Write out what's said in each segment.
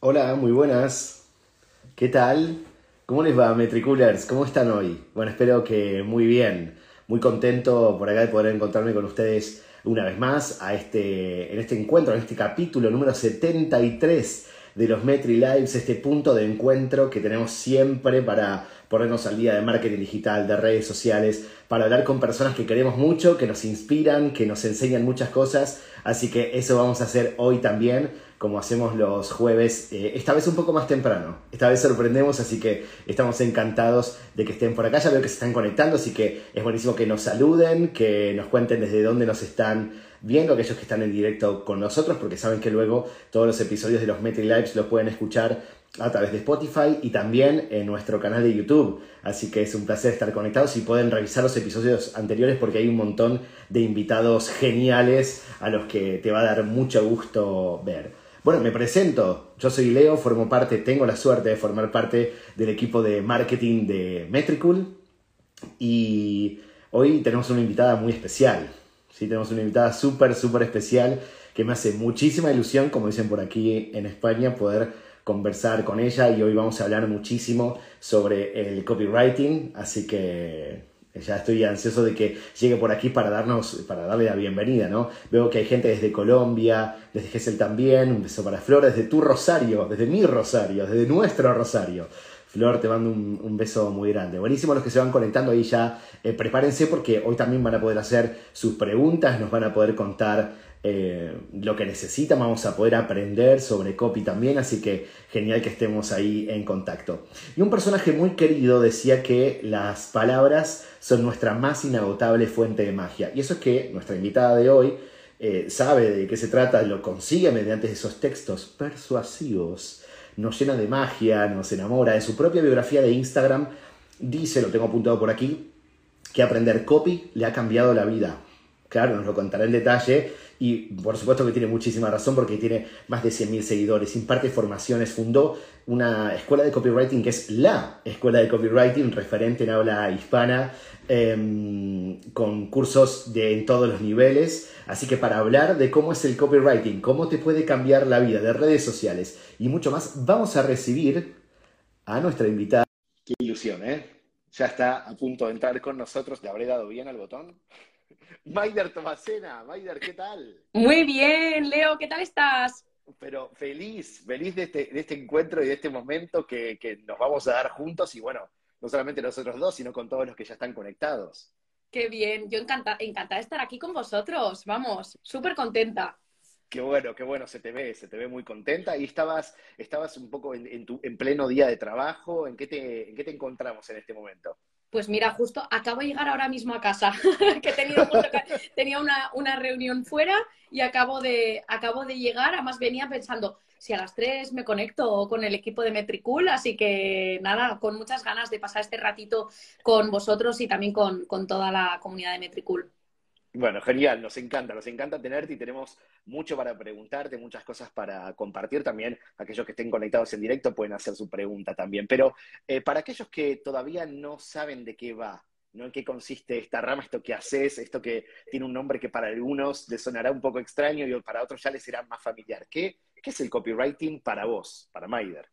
Hola, muy buenas. ¿Qué tal? ¿Cómo les va, Metriculers? ¿Cómo están hoy? Bueno, espero que muy bien. Muy contento por acá de poder encontrarme con ustedes una vez más a este, en este encuentro, en este capítulo número 73 de los Metri Lives, este punto de encuentro que tenemos siempre para ponernos al día de marketing digital, de redes sociales, para hablar con personas que queremos mucho, que nos inspiran, que nos enseñan muchas cosas. Así que eso vamos a hacer hoy también, como hacemos los jueves, eh, esta vez un poco más temprano. Esta vez sorprendemos, así que estamos encantados de que estén por acá. Ya veo que se están conectando, así que es buenísimo que nos saluden, que nos cuenten desde dónde nos están viendo, aquellos que están en directo con nosotros, porque saben que luego todos los episodios de los Metri Lives los pueden escuchar a través de Spotify y también en nuestro canal de YouTube. Así que es un placer estar conectados y pueden revisar los episodios anteriores porque hay un montón de invitados geniales a los que te va a dar mucho gusto ver. Bueno, me presento. Yo soy Leo, formo parte, tengo la suerte de formar parte del equipo de marketing de Metricool y hoy tenemos una invitada muy especial. Sí, tenemos una invitada súper, súper especial que me hace muchísima ilusión, como dicen por aquí en España, poder conversar con ella y hoy vamos a hablar muchísimo sobre el copywriting, así que ya estoy ansioso de que llegue por aquí para darnos, para darle la bienvenida, ¿no? Veo que hay gente desde Colombia, desde Gessel también, un beso para Flor, desde tu Rosario, desde mi Rosario, desde nuestro Rosario. Flor, te mando un, beso muy grande. Buenísimo los que se van conectando ahí ya. Eh, prepárense porque hoy también van a poder hacer sus preguntas, nos van a poder contar eh, lo que necesitan, vamos a poder aprender sobre copy también, así que genial que estemos ahí en contacto. Y un personaje muy querido decía que las palabras son nuestra más inagotable fuente de magia. Y eso es que nuestra invitada de hoy eh, sabe de qué se trata, lo consigue mediante esos textos persuasivos, nos llena de magia, nos enamora. En su propia biografía de Instagram dice, lo tengo apuntado por aquí, que aprender copy le ha cambiado la vida. Claro, nos lo contará en detalle y por supuesto que tiene muchísima razón porque tiene más de 100.000 seguidores, imparte formaciones, fundó una escuela de copywriting que es la escuela de copywriting referente en habla hispana, em, con cursos de, en todos los niveles. Así que para hablar de cómo es el copywriting, cómo te puede cambiar la vida de redes sociales y mucho más, vamos a recibir a nuestra invitada. Qué ilusión, ¿eh? Ya está a punto de entrar con nosotros. ¿Le habré dado bien al botón? Maider Tomacena, Maider, ¿qué tal? Muy bien, Leo, ¿qué tal estás? Pero feliz, feliz de este, de este encuentro y de este momento que, nos vamos a dar juntos y bueno, no solamente nosotros dos, sino con todos los que ya están conectados. Qué bien, yo encantada encantada de estar aquí con vosotros, vamos, súper contenta. Qué bueno, qué bueno, se te ve, se te ve muy contenta. ¿Y estabas, estabas un poco en, tu, en pleno día de trabajo? ¿En qué, te, ¿En qué te encontramos en este momento? Pues mira, justo acabo de llegar ahora mismo a casa, que tenido tenía una, una, reunión fuera y acabo de, acabo de llegar, además venía pensando, si a las 3 me conecto con el equipo de Metricool, así que nada, con muchas ganas de pasar este ratito con vosotros y también con, con toda la comunidad de Metricool. Bueno, genial, nos encanta, nos encanta tenerte y tenemos mucho para preguntarte, muchas cosas para compartir también. Aquellos que estén conectados en directo pueden hacer su pregunta también. Pero eh, para aquellos que todavía no saben de qué va, ¿no? ¿En qué consiste esta rama, esto que haces, esto que tiene un nombre que para algunos les sonará un poco extraño y para otros ya les será más familiar? ¿Qué, es el copywriting para vos, para Maider?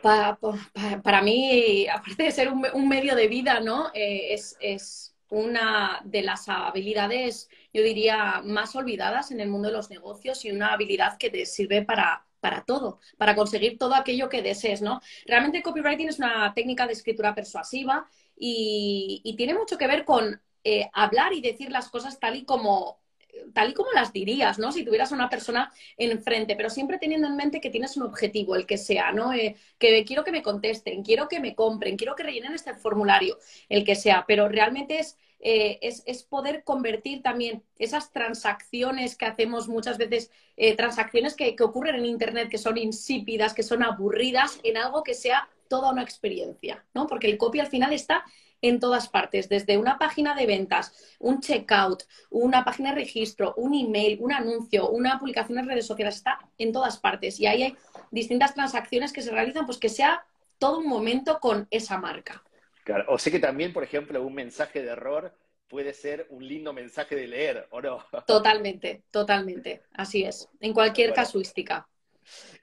Para, mí, aparte de ser un, medio de vida, ¿no? Eh, es, es una de las habilidades, yo diría, más olvidadas en el mundo de los negocios y una habilidad que te sirve para, para todo, para conseguir todo aquello que desees, ¿no? Realmente copywriting es una técnica de escritura persuasiva y, tiene mucho que ver con eh, hablar y decir las cosas tal y como tal y como las dirías, ¿no? Si tuvieras a una persona enfrente, pero siempre teniendo en mente que tienes un objetivo, el que sea, ¿no? Eh, que quiero que me contesten, quiero que me compren, quiero que rellenen este formulario, el que sea, pero realmente es, eh, es, poder convertir también esas transacciones que hacemos muchas veces, eh, transacciones que, que ocurren en Internet, que son insípidas, que son aburridas, en algo que sea toda una experiencia, ¿no? Porque el copy al final está en todas partes, desde una página de ventas, un checkout, una página de registro, un email, un anuncio, una publicación en redes sociales, está en todas partes. Y ahí hay distintas transacciones que se realizan, pues que sea todo un momento con esa marca. Claro, o sé que también, por ejemplo, un mensaje de error puede ser un lindo mensaje de leer, ¿o no? Totalmente, totalmente, así es, en cualquier casuística.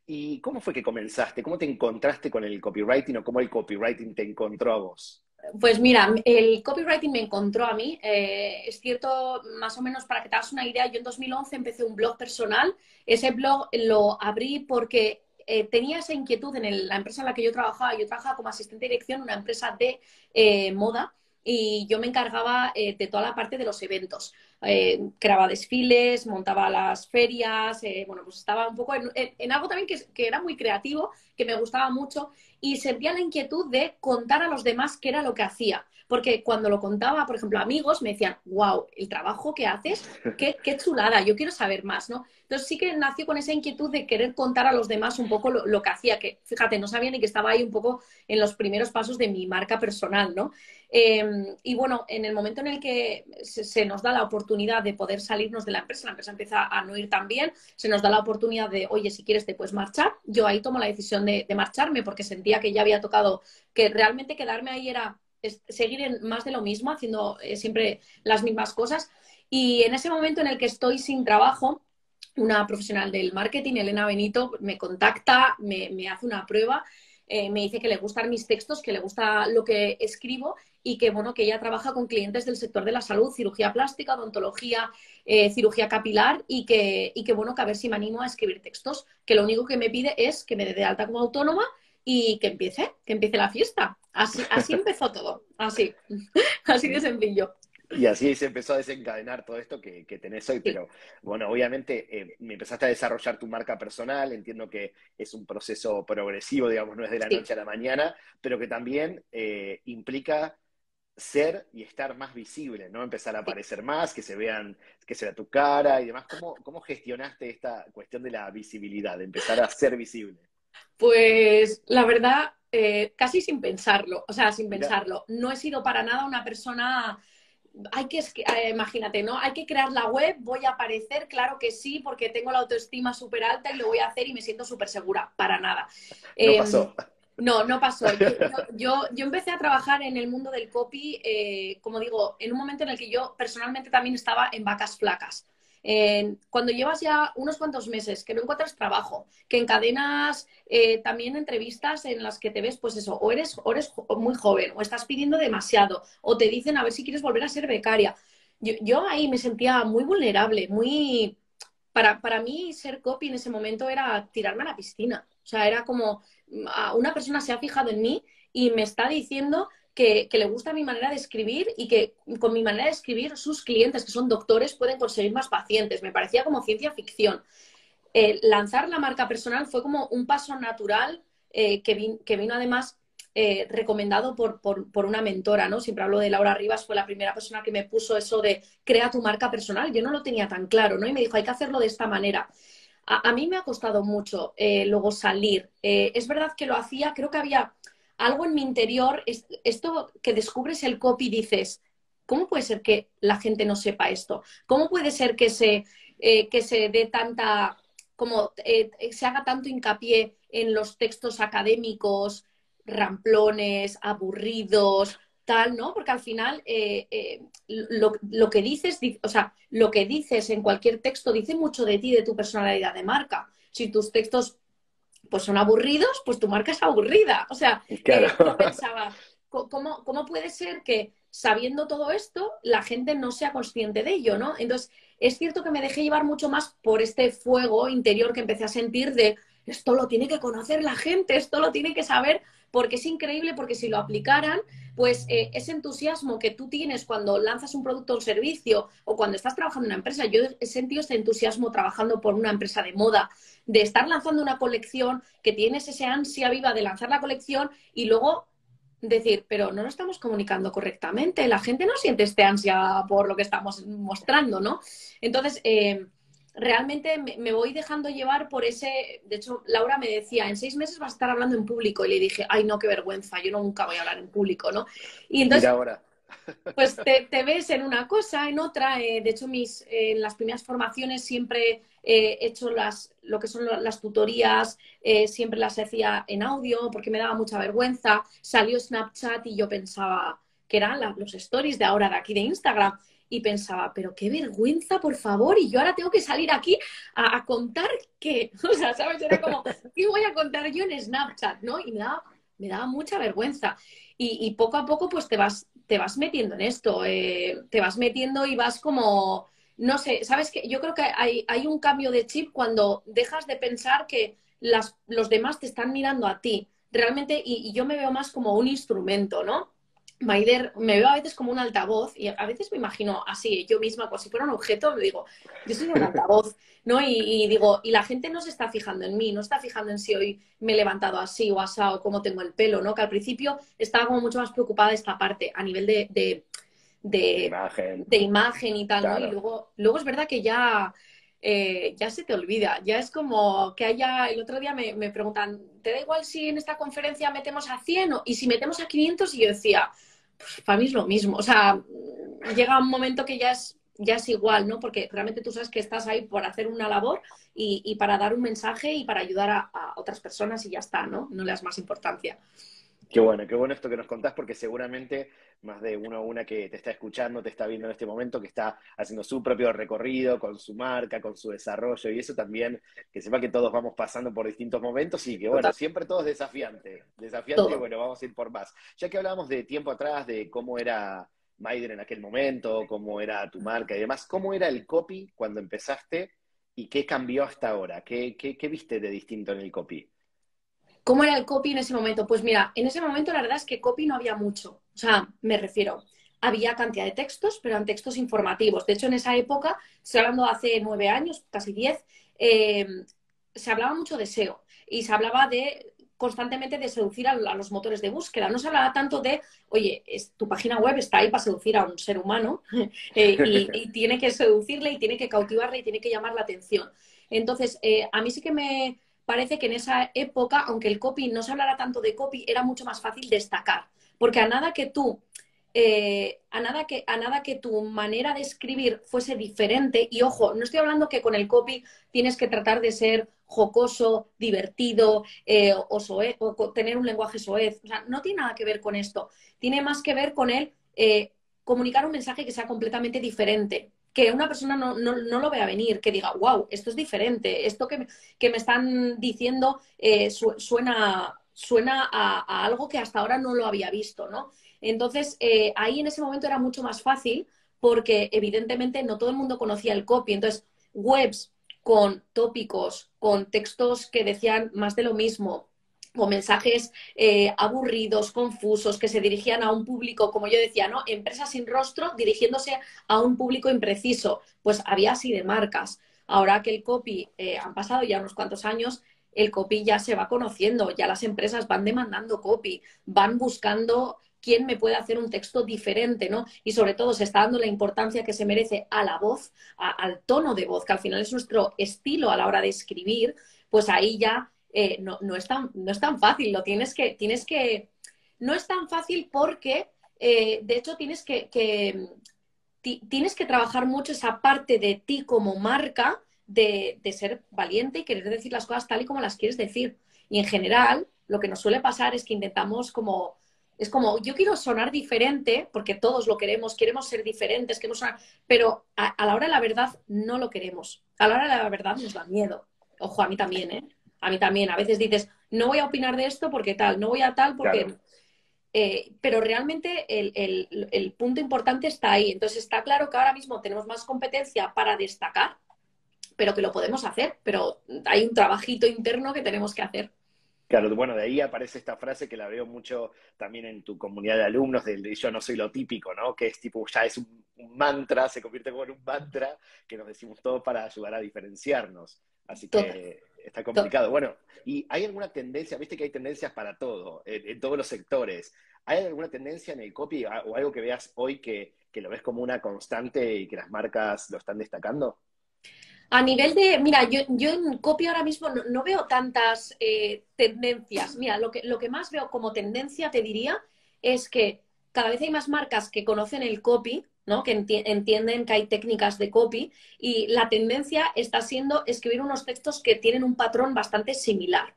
¿Y cómo fue que comenzaste? ¿Cómo te encontraste con el copywriting o cómo el copywriting te encontró a vos? Pues mira, el copywriting me encontró a mí. Eh, es cierto, más o menos para que te hagas una idea, yo en 2011 empecé un blog personal. Ese blog lo abrí porque eh, tenía esa inquietud en la empresa en la que yo trabajaba. Yo trabajaba como asistente de dirección en una empresa de eh, moda y yo me encargaba de toda la parte de los eventos. creaba desfiles, montaba las ferias, bueno, pues estaba un poco en, algo también que, que, era muy creativo, que me gustaba mucho y sentía la inquietud de contar a los demás qué era lo que hacía. Porque cuando lo contaba, por ejemplo, amigos me decían, wow, el trabajo que haces, qué, qué chulada, yo quiero saber más, ¿no? Entonces sí que nació con esa inquietud de querer contar a los demás un poco lo, que hacía, que fíjate, no sabía ni que estaba ahí un poco en los primeros pasos de mi marca personal, ¿no? Em, y bueno, en el momento en el que se, nos da la oportunidad de poder salirnos de la empresa, la empresa empieza a no ir tan bien, se nos da la oportunidad de, oye, si quieres te puedes marchar, yo ahí tomo la decisión de, de marcharme porque sentía que ya había tocado, que realmente quedarme ahí era seguir en más de lo mismo, haciendo eh, siempre las mismas cosas. Y en ese momento en el que estoy sin trabajo, una profesional del marketing, Elena Benito, me contacta, me, hace una prueba, eh, me dice que le gustan mis textos, que le gusta lo que escribo y que, bueno, que ella trabaja con clientes del sector de la salud, cirugía plástica, odontología, eh, cirugía capilar y que, y que, bueno, que a ver si me animo a escribir textos, que lo único que me pide es que me dé de alta como autónoma y que empiece, que empiece la fiesta. Así, así empezó todo, así, así de sencillo. Y así se empezó a desencadenar todo esto que, tenés hoy, pero bueno, obviamente eh, me empezaste a desarrollar tu marca personal, entiendo que es un proceso progresivo, digamos, no es de la noche a la mañana, pero que también eh, implica ser y estar más visible, ¿no? Empezar a aparecer más, que se vean, que se vea tu cara y demás. ¿Cómo, cómo gestionaste esta cuestión de la visibilidad, de empezar a ser visible? Pues la verdad, eh, casi sin pensarlo, o sea, sin pensarlo. No he sido para nada una persona hay que, eh, imagínate, ¿no? Hay que crear la web, voy a aparecer, claro que sí, porque tengo la autoestima súper alta y lo voy a hacer y me siento súper segura, para nada. No pasó. Em, no, no pasó. Yo, yo, empecé a trabajar en el mundo del copy, eh, como digo, en un momento en el que yo personalmente también estaba en vacas flacas cuando llevas ya unos cuantos meses que no encuentras trabajo, que encadenas eh, también entrevistas en las que te ves, pues eso, o eres, eres muy joven, o estás pidiendo demasiado, o te dicen a ver si quieres volver a ser becaria. Yo, ahí me sentía muy vulnerable, muy... Para, para mí ser copy en ese momento era tirarme a la piscina. O sea, era como una persona se ha fijado en mí y me está diciendo que, le gusta mi manera de escribir y que con mi manera de escribir sus clientes, que son doctores, pueden conseguir más pacientes. Me parecía como ciencia ficción. Eh, lanzar la marca personal fue como un paso natural eh, que, vino además eh, recomendado por, por, una mentora, ¿no? Siempre hablo de Laura Rivas, fue la primera persona que me puso eso de crea tu marca personal. Yo no lo tenía tan claro, ¿no? Y me dijo, hay que hacerlo de esta manera. A, a mí me ha costado mucho luego salir. es verdad que lo hacía, creo que había algo en mi interior, esto que descubres el copy, dices, ¿cómo puede ser que la gente no sepa esto? ¿Cómo puede ser que se, eh, que se dé tanta, como eh, se haga tanto hincapié en los textos académicos, ramplones, aburridos, tal, ¿no? Porque al final eh, lo, lo, que dices, o sea, lo que dices en cualquier texto dice mucho de ti, de tu personalidad de marca. Si tus textos pues son aburridos, pues tu marca es aburrida. O sea, eh, yo pensaba, ¿cómo, ¿cómo puede ser que sabiendo todo esto la gente no sea consciente de ello, ¿no? Entonces, es cierto que me dejé llevar mucho más por este fuego interior que empecé a sentir de esto lo tiene que conocer la gente, esto lo tiene que saber, porque es increíble, porque si lo aplicaran, pues eh, ese entusiasmo que tú tienes cuando lanzas un producto o servicio o cuando estás trabajando en una empresa, yo he sentido este entusiasmo trabajando por una empresa de moda, de estar lanzando una colección, que tienes ese ansia viva de lanzar la colección y luego decir, pero no lo estamos comunicando correctamente, la gente no siente este ansia por lo que estamos mostrando, ¿no? Entonces, eh, realmente me, voy dejando llevar por ese. De hecho, Laura me decía, en seis meses vas a estar hablando en público. Y le dije, ay, no, qué vergüenza, yo nunca voy a hablar en público, ¿no? Y entonces. ahora. Pues te, ves en una cosa, en otra. Eh, de hecho, mis, eh, en las primeras formaciones siempre he hecho las, lo que son las tutorías, eh, siempre las hacía en audio porque me daba mucha vergüenza. Salió Snapchat y yo pensaba que eran los stories de ahora de aquí de Instagram. Y pensaba, pero qué vergüenza, por favor, y yo ahora tengo que salir aquí a, contar qué, o sea, ¿sabes? Era como, ¿qué voy a contar yo en Snapchat? ¿no? Y me daba, me daba mucha vergüenza. Y, poco a poco, pues te vas, te vas metiendo en esto, eh, te vas metiendo y vas como, no sé, ¿sabes? que Yo creo que hay, hay un cambio de chip cuando dejas de pensar que las, los demás te están mirando a ti. Realmente, y yo me veo más como un instrumento, ¿no? Maider, me veo a veces como un altavoz y a veces me imagino así, yo misma, como si fuera un objeto, me digo, yo soy un altavoz, ¿no? Y, digo, y la gente no se está fijando en mí, no está fijando en si hoy me he levantado así o asado, o cómo tengo el pelo, ¿no? Que al principio estaba como mucho más preocupada de esta parte, a nivel de, de, de, imagen. de imagen. y tal, ¿no? Y luego, luego es verdad que ya, eh, ya se te olvida, ya es como que haya, el otro día me, me preguntan, ¿te da igual si en esta conferencia metemos a 100 y si metemos a 500? Y yo decía, para mí es lo mismo. O sea, llega un momento que ya es, ya es igual, ¿no? Porque realmente tú sabes que estás ahí por hacer una labor y, para dar un mensaje y para ayudar a, a, otras personas y ya está, ¿no? No le das más importancia. Qué bueno, qué bueno esto que nos contás, porque seguramente más de uno a una que te está escuchando, te está viendo en este momento, que está haciendo su propio recorrido con su marca, con su desarrollo, y eso también, que sepa que todos vamos pasando por distintos momentos y que, bueno, siempre todo es desafiante. Desafiante, bueno, vamos a ir por más. Ya que hablábamos de tiempo atrás, de cómo era Maider en aquel momento, cómo era tu marca y demás, ¿cómo era el copy cuando empezaste y qué cambió hasta ahora? ¿Qué, qué, qué viste de distinto en el copy? ¿Cómo era el copy en ese momento? Pues mira, en ese momento la verdad es que copy no había mucho. O sea, me refiero, había cantidad de textos, pero eran textos informativos. De hecho, en esa época, estoy hablando de hace nueve años, casi diez, eh, se hablaba mucho de SEO y se hablaba de constantemente de seducir a, los motores de búsqueda. No se hablaba tanto de, oye, tu página web está ahí para seducir a un ser humano eh, y, tiene que seducirle y tiene que cautivarle y tiene que llamar la atención. Entonces, eh, a mí sí que me, parece que en esa época, aunque el copy no se hablara tanto de copy, era mucho más fácil destacar. Porque a nada que tú, eh, a, nada que, a nada que tu manera de escribir fuese diferente, y ojo, no estoy hablando que con el copy tienes que tratar de ser jocoso, divertido eh, o, tener un lenguaje soez. O sea, no tiene nada que ver con esto. Tiene más que ver con el eh, comunicar un mensaje que sea completamente diferente que una persona no, lo vea venir, que diga, wow, esto es diferente, esto que, me están diciendo eh, suena, suena a, algo que hasta ahora no lo había visto, ¿no? Entonces, eh, ahí en ese momento era mucho más fácil porque evidentemente no todo el mundo conocía el copy. Entonces, webs con tópicos, con textos que decían más de lo mismo, o mensajes eh, aburridos, confusos, que se dirigían a un público, como yo decía, ¿no? Empresas sin rostro dirigiéndose a un público impreciso. Pues había así de marcas. Ahora que el copy eh, han pasado ya unos cuantos años, el copy ya se va conociendo, ya las empresas van demandando copy, van buscando quién me puede hacer un texto diferente, ¿no? Y sobre todo se está dando la importancia que se merece a la voz, al tono de voz, que al final es nuestro estilo a la hora de escribir, pues ahí ya eh, no, no, es tan, no es tan fácil, lo tienes que, tienes que, no es tan fácil porque, eh, de hecho, tienes que, tienes que trabajar mucho esa parte de ti como marca de, ser valiente y querer decir las cosas tal y como las quieres decir. Y en general, lo que nos suele pasar es que intentamos como, es como, yo quiero sonar diferente, porque todos lo queremos, queremos ser diferentes, queremos sonar, pero a, a la hora de la verdad no lo queremos. A la hora de la verdad nos da miedo. Ojo, a mí también, ¿eh? A mí también. A veces dices, no voy a opinar de esto porque tal, no voy a tal porque... Eh, pero realmente el, punto importante está ahí. Entonces está claro que ahora mismo tenemos más competencia para destacar, pero que lo podemos hacer, pero hay un trabajito interno que tenemos que hacer. Claro, bueno, de ahí aparece esta frase que la veo mucho también en tu comunidad de alumnos, del yo no soy lo típico, ¿no? Que es tipo, ya es un, un mantra, se convierte como en un mantra que nos decimos todo para ayudar a diferenciarnos. Así que está complicado. Bueno, ¿y hay alguna tendencia? Viste que hay tendencias para todo, en, todos los sectores. ¿Hay alguna tendencia en el copy o algo que veas hoy que, lo ves como una constante y que las marcas lo están destacando? A nivel de, mira, yo, yo en copy ahora mismo no, veo tantas eh, tendencias. Mira, lo que, lo que más veo como tendencia, te diría, es que cada vez hay más marcas que conocen el copy, que entienden que hay técnicas de copy y la tendencia está siendo escribir unos textos que tienen un patrón bastante similar.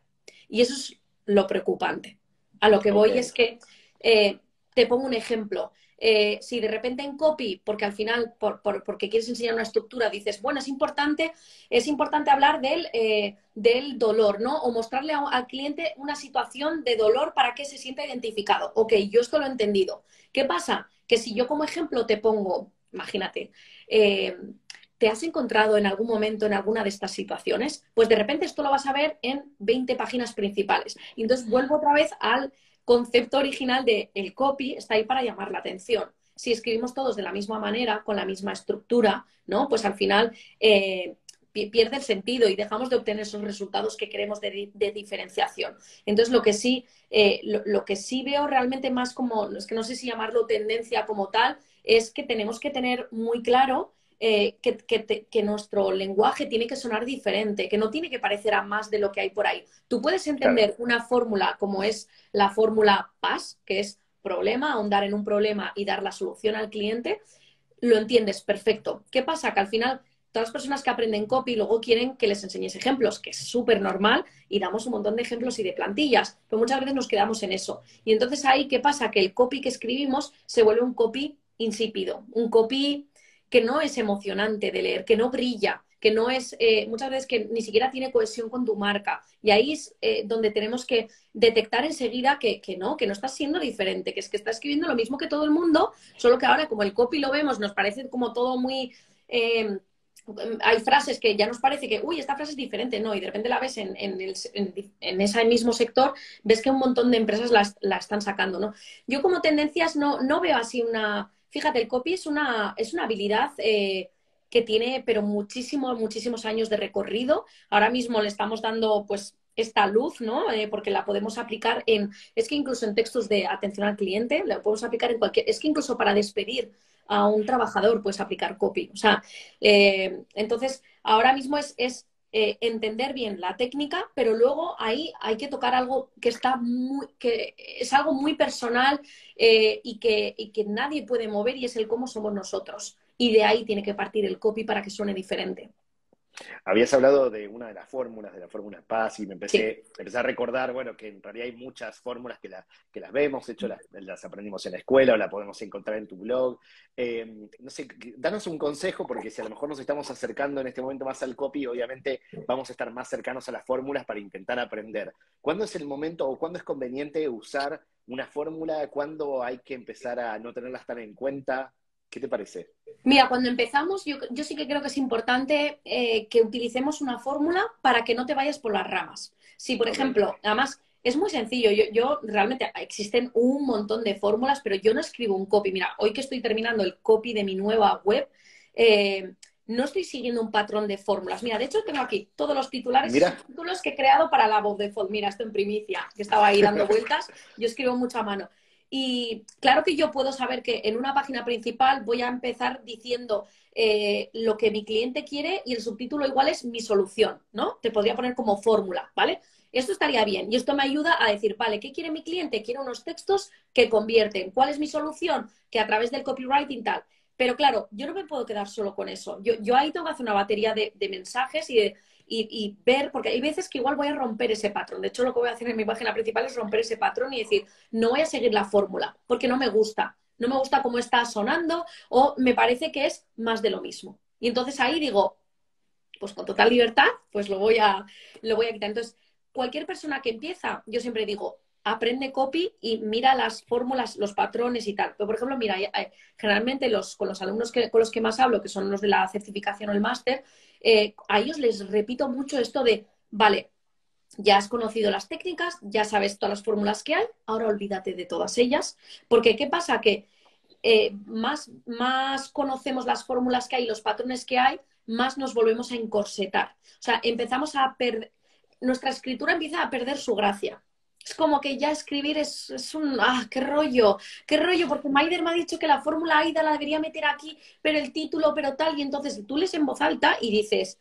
Y eso es lo preocupante. A lo que voy es que eh, te pongo un ejemplo. Eh, si de repente en copy, porque al final, porque quieres enseñar una estructura, dices, bueno, es importante, es importante hablar del, eh, del dolor, ¿no? O mostrarle al cliente una situación de dolor para que se sienta identificado. Ok, yo esto lo he entendido. ¿Qué pasa? Que si yo como ejemplo te pongo, imagínate, eh, ¿te has encontrado en algún momento en alguna de estas situaciones? Pues de repente esto lo vas a ver en 20 páginas principales. Y entonces vuelvo otra vez al concepto original de el copy está ahí para llamar la atención. Si escribimos todos de la misma manera, con la misma estructura, ¿no? Pues al final eh, pierde el sentido y dejamos de obtener esos resultados que queremos de, diferenciación. Entonces, lo que sí, eh, lo, que sí veo realmente más como, es que no sé si llamarlo tendencia como tal, es que tenemos que tener muy claro eh, que, nuestro lenguaje tiene que sonar diferente, que no tiene que parecer a más de lo que hay por ahí. Tú puedes entender una fórmula como es la fórmula PAS, que es problema, ahondar en un problema y dar la solución al cliente, lo entiendes perfecto. ¿Qué pasa? Que al final todas las personas que aprenden copy luego quieren que les enseñes ejemplos, que es súper normal y damos un montón de ejemplos y de plantillas, pero muchas veces nos quedamos en eso. Y entonces ahí, ¿qué pasa? Que el copy que escribimos se vuelve un copy insípido, un copy que no es emocionante de leer, que no brilla, que no es, eh, muchas veces que ni siquiera tiene cohesión con tu marca. Y ahí es eh, donde tenemos que detectar enseguida que, no, que no estás siendo diferente, que es que está escribiendo lo mismo que todo el mundo, solo que ahora como el copy lo vemos, nos parece como todo muy... Eh, hay frases que ya nos parece que, uy, esta frase es diferente, no, y de repente la ves en, ese mismo sector, ves que un montón de empresas la, están sacando, ¿no? Yo como tendencias no, no veo así una, Fíjate, el copy es una, es una habilidad eh, que tiene, pero muchísimos, muchísimos años de recorrido. Ahora mismo le estamos dando, pues, esta luz, ¿no? Eh, porque la podemos aplicar en, es que incluso en textos de atención al cliente, la podemos aplicar en cualquier, es que incluso para despedir a un trabajador puedes aplicar copy. O sea, eh, entonces, ahora mismo es, eh, entender bien la técnica, pero luego ahí hay que tocar algo que está muy, que es algo muy personal eh, y, que, y que nadie puede mover y es el cómo somos nosotros. Y de ahí tiene que partir el copy para que suene diferente. Habías hablado de una de las fórmulas, de la fórmula Paz, y me empecé, a recordar, bueno, que en realidad hay muchas fórmulas que, que las vemos, de hecho las, aprendimos en la escuela o las podemos encontrar en tu blog. Eh, no sé, danos un consejo, porque si a lo mejor nos estamos acercando en este momento más al copy, obviamente vamos a estar más cercanos a las fórmulas para intentar aprender. ¿Cuándo es el momento o cuándo es conveniente usar una fórmula? ¿Cuándo hay que empezar a no tenerlas tan en cuenta? ¿Qué te parece? Mira, cuando empezamos, yo, sí que creo que es importante eh, que utilicemos una fórmula para que no te vayas por las ramas. Si, por ejemplo, además, es muy sencillo. Yo, realmente existen un montón de fórmulas, pero yo no escribo un copy. Mira, hoy que estoy terminando el copy de mi nueva web, eh, no estoy siguiendo un patrón de fórmulas. Mira, de hecho tengo aquí todos los titulares y títulos que he creado para la voz de Fold. Mira, esto en primicia, que estaba ahí dando vueltas. Yo escribo mucho a mano. Y claro que yo puedo saber que en una página principal voy a empezar diciendo eh, lo que mi cliente quiere y el subtítulo igual es mi solución, ¿no? Te podría poner como fórmula, ¿vale? Esto estaría bien y esto me ayuda a decir, vale, ¿qué quiere mi cliente? Quiere unos textos que convierten. ¿Cuál es mi solución? Que a través del copywriting tal. Pero claro, yo no me puedo quedar solo con eso. Yo, yo ahí tengo que hacer una batería de, de mensajes y de, y, ver, porque hay veces que igual voy a romper ese patrón. De hecho, lo que voy a hacer en mi página principal es romper ese patrón y decir, no voy a seguir la fórmula, porque no me gusta. No me gusta cómo está sonando o me parece que es más de lo mismo. Y entonces ahí digo, pues con total libertad, pues lo voy a, lo voy a quitar. Entonces, cualquier persona que empieza, yo siempre digo, aprende copy y mira las fórmulas, los patrones y tal. Pero, por ejemplo, mira, generalmente los, con los alumnos que, con los que más hablo, que son los de la certificación o el máster, eh, a ellos les repito mucho esto de, vale, ya has conocido las técnicas, ya sabes todas las fórmulas que hay, ahora olvídate de todas ellas, porque ¿qué pasa? Que eh, más, más conocemos las fórmulas que hay, los patrones que hay, más nos volvemos a encorsetar. O sea, empezamos a perder, nuestra escritura empieza a perder su gracia. Es como que ya escribir es, es, un, ah, qué rollo, qué rollo, porque Maider me ha dicho que la fórmula AIDA la debería meter aquí, pero el título, pero tal, y entonces tú lees en voz alta y dices,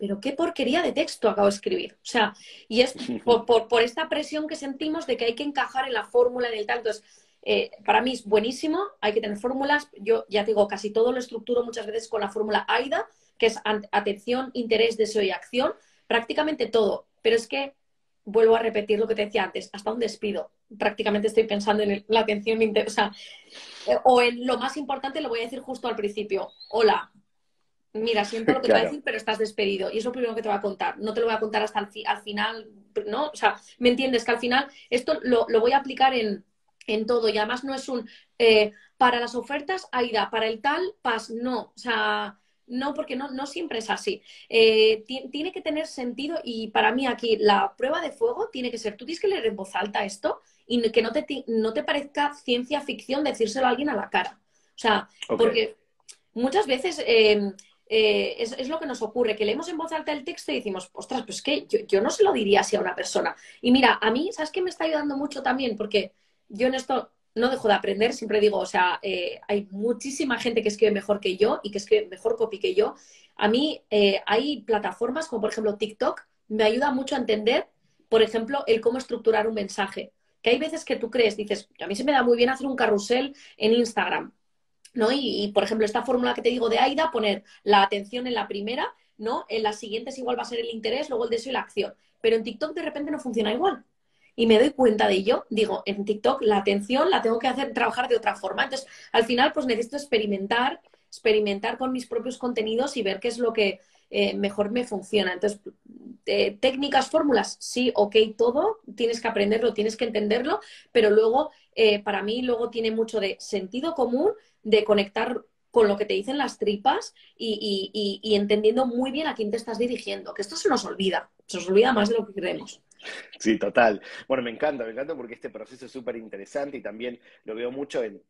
pero qué porquería de texto acabo de escribir. O sea, y es por, por, esta presión que sentimos de que hay que encajar en la fórmula, en el tal. Entonces, eh, para mí es buenísimo, hay que tener fórmulas. Yo ya digo, casi todo lo estructuro muchas veces con la fórmula AIDA, que es atención, interés, deseo y acción, prácticamente todo. Pero es que vuelvo a repetir lo que te decía antes, hasta un despido. Prácticamente estoy pensando en la atención, o sea, eh, o en lo más importante lo voy a decir justo al principio. Hola, mira, siento lo que te voy a decir, pero estás despedido. Y es lo primero que te voy a contar. No te lo voy a contar hasta el al final, ¿no? O sea, ¿me entiendes? Que al final esto lo, voy a aplicar en, todo y además no es un eh, para las ofertas, Aida, para el tal, pas, no. O sea, no, porque no, no siempre es así. Eh, tiene que tener sentido y para mí aquí la prueba de fuego tiene que ser, tú tienes que leer en voz alta esto y que no te, no te parezca ciencia ficción decírselo a alguien a la cara. O sea, porque muchas veces eh, eh, es, lo que nos ocurre, que leemos en voz alta el texto y decimos, ostras, pues que yo, yo no se lo diría así a una persona. Y mira, a mí, ¿sabes qué me está ayudando mucho también? Porque yo en esto no dejo de aprender, siempre digo, o sea, eh, hay muchísima gente que escribe mejor que yo y que escribe mejor copy que yo. A mí eh, hay plataformas como por ejemplo TikTok, me ayuda mucho a entender, por ejemplo, el cómo estructurar un mensaje. Que hay veces que tú crees, dices, a mí se me da muy bien hacer un carrusel en Instagram, ¿no? Y, y por ejemplo, esta fórmula que te digo de AIDA, poner la atención en la primera, ¿no? En las siguientes igual va a ser el interés, luego el deseo y la acción. Pero en TikTok de repente no funciona igual y me doy cuenta de ello, digo, en TikTok la atención la tengo que hacer trabajar de otra forma. Entonces, al final, pues necesito experimentar, experimentar con mis propios contenidos y ver qué es lo que eh, mejor me funciona. Entonces, eh, técnicas, fórmulas, sí, ok, todo, tienes que aprenderlo, tienes que entenderlo, pero luego, eh, para mí, luego tiene mucho de sentido común, de conectar con lo que te dicen las tripas y, y entendiendo muy bien a quién te estás dirigiendo, que esto se nos olvida, se nos olvida más de lo que creemos. Sí, total. Bueno, me encanta, me encanta porque este proceso es súper interesante y también lo veo mucho en,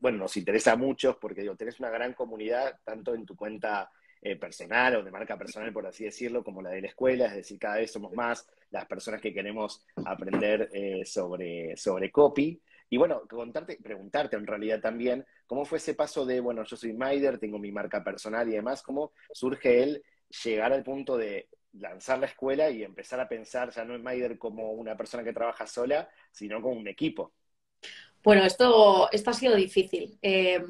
bueno, nos interesa a muchos porque digo, tenés una gran comunidad tanto en tu cuenta eh, personal o de marca personal, por así decirlo, como la de la escuela, es decir, cada vez somos más las personas que queremos aprender eh, sobre, sobre copy. Y bueno, contarte, preguntarte en realidad también, ¿cómo fue ese paso de, bueno, yo soy Maider, tengo mi marca personal y demás, cómo surge el llegar al punto de lanzar la escuela y empezar a pensar ya no en Maider como una persona que trabaja sola, sino como un equipo? Bueno, esto, esto ha sido difícil. Eh,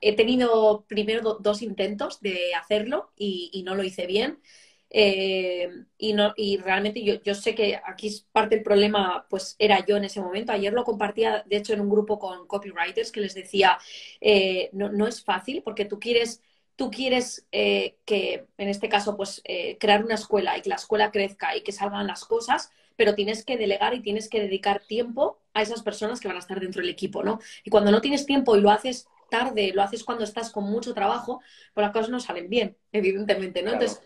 he tenido primero dos intentos de hacerlo y, no lo hice bien. Eh, y, no, y realmente yo, yo, sé que aquí parte del problema pues era yo en ese momento. Ayer lo compartía, de hecho, en un grupo con copywriters que les decía, eh, no, no es fácil porque tú quieres tú quieres eh, que, en este caso, pues eh, crear una escuela y que la escuela crezca y que salgan las cosas, pero tienes que delegar y tienes que dedicar tiempo a esas personas que van a estar dentro del equipo, ¿no? Y cuando no tienes tiempo y lo haces tarde, lo haces cuando estás con mucho trabajo, pues las cosas no salen bien, evidentemente, ¿no? Entonces,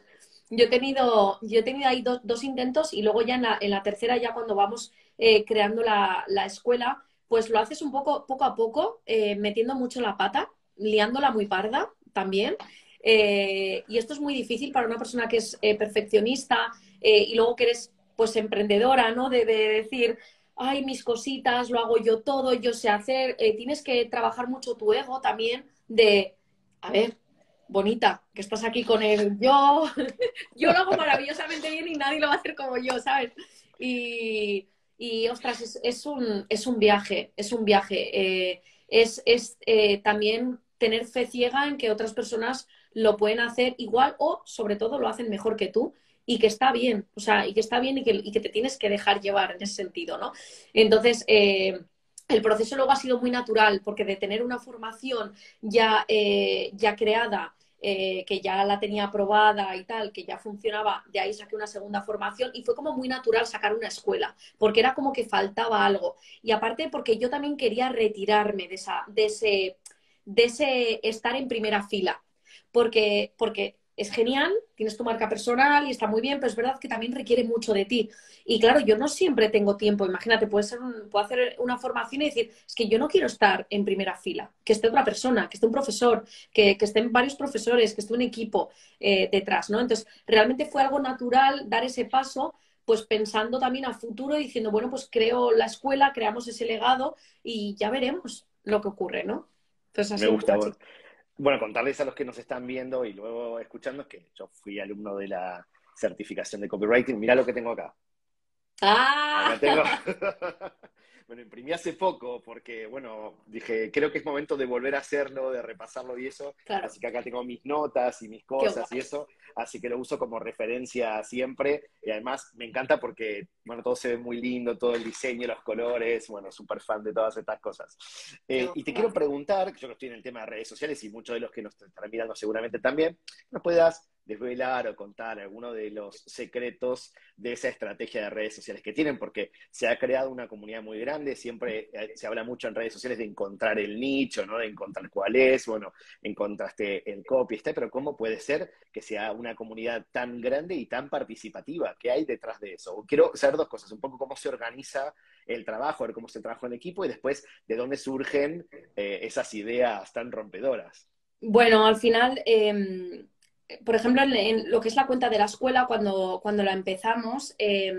yo he tenido, yo he tenido ahí dos, intentos y luego ya en la, tercera, ya cuando vamos eh, creando la, escuela, pues lo haces un poco, poco a poco, metiendo mucho la pata, liándola muy parda, también. Eh, y esto es muy difícil para una persona que es eh, perfeccionista eh, y luego que eres pues emprendedora, ¿no? De, decir, ay, mis cositas, lo hago yo todo, yo sé hacer. tienes que trabajar mucho tu ego también de, a ver, bonita, que estás aquí con él. Yo, yo lo hago maravillosamente bien y nadie lo va a hacer como yo, ¿sabes? Y, y ostras, es, un, es un viaje, es un viaje. es, es también tener fe ciega en que otras personas lo pueden hacer igual o sobre todo lo hacen mejor que tú y que está bien, o sea, y que está bien y que, te tienes que dejar llevar en ese sentido, ¿no? Entonces, eh, el proceso luego ha sido muy natural porque de tener una formación ya, eh, ya creada, eh, que ya la tenía aprobada y tal, que ya funcionaba, de ahí saqué una segunda formación y fue como muy natural sacar una escuela, porque era como que faltaba algo. Y aparte porque yo también quería retirarme de, esa, de ese de ese estar en primera fila. Porque, porque es genial, tienes tu marca personal y está muy bien, pero es verdad que también requiere mucho de ti. Y claro, yo no siempre tengo tiempo. Imagínate, puede ser puedo hacer una formación y decir, es que yo no quiero estar en primera fila, que esté otra persona, que esté un profesor, que, estén varios profesores, que esté un equipo eh, detrás, ¿no? Entonces, realmente fue algo natural dar ese paso pues pensando también a futuro, diciendo, bueno, pues creo la escuela, creamos ese legado y ya veremos lo que ocurre, ¿no? Me gusta. Bueno, contarles a los que nos están viendo y luego escuchando que yo fui alumno de la certificación de copywriting. Mira lo que tengo acá. Ah. me lo imprimí hace poco porque, bueno, dije, creo que es momento de volver a hacerlo, de repasarlo y eso. Así que acá tengo mis notas y mis cosas y eso. Así que lo uso como referencia siempre. Y además me encanta porque, bueno, todo se ve muy lindo, todo el diseño, los colores. Bueno, súper fan de todas estas cosas. Eh, y te quiero preguntar, yo que estoy en el tema de redes sociales y muchos de los que nos están mirando seguramente también, ¿nos puedas desvelar o contar alguno de los secretos de esa estrategia de redes sociales que tienen, porque se ha creado una comunidad muy grande, siempre eh, se habla mucho en redes sociales de encontrar el nicho, ¿no? De encontrar cuál es, bueno, encontraste el copy, está, pero ¿cómo puede ser que sea una comunidad tan grande y tan participativa? ¿Qué hay detrás de eso? Quiero saber dos cosas, un poco cómo se organiza el trabajo, ver cómo se trabaja en equipo y después de dónde surgen eh, esas ideas tan rompedoras. Bueno, al final... Em, por ejemplo, en, lo que es la cuenta de la escuela, cuando, cuando la empezamos, eh,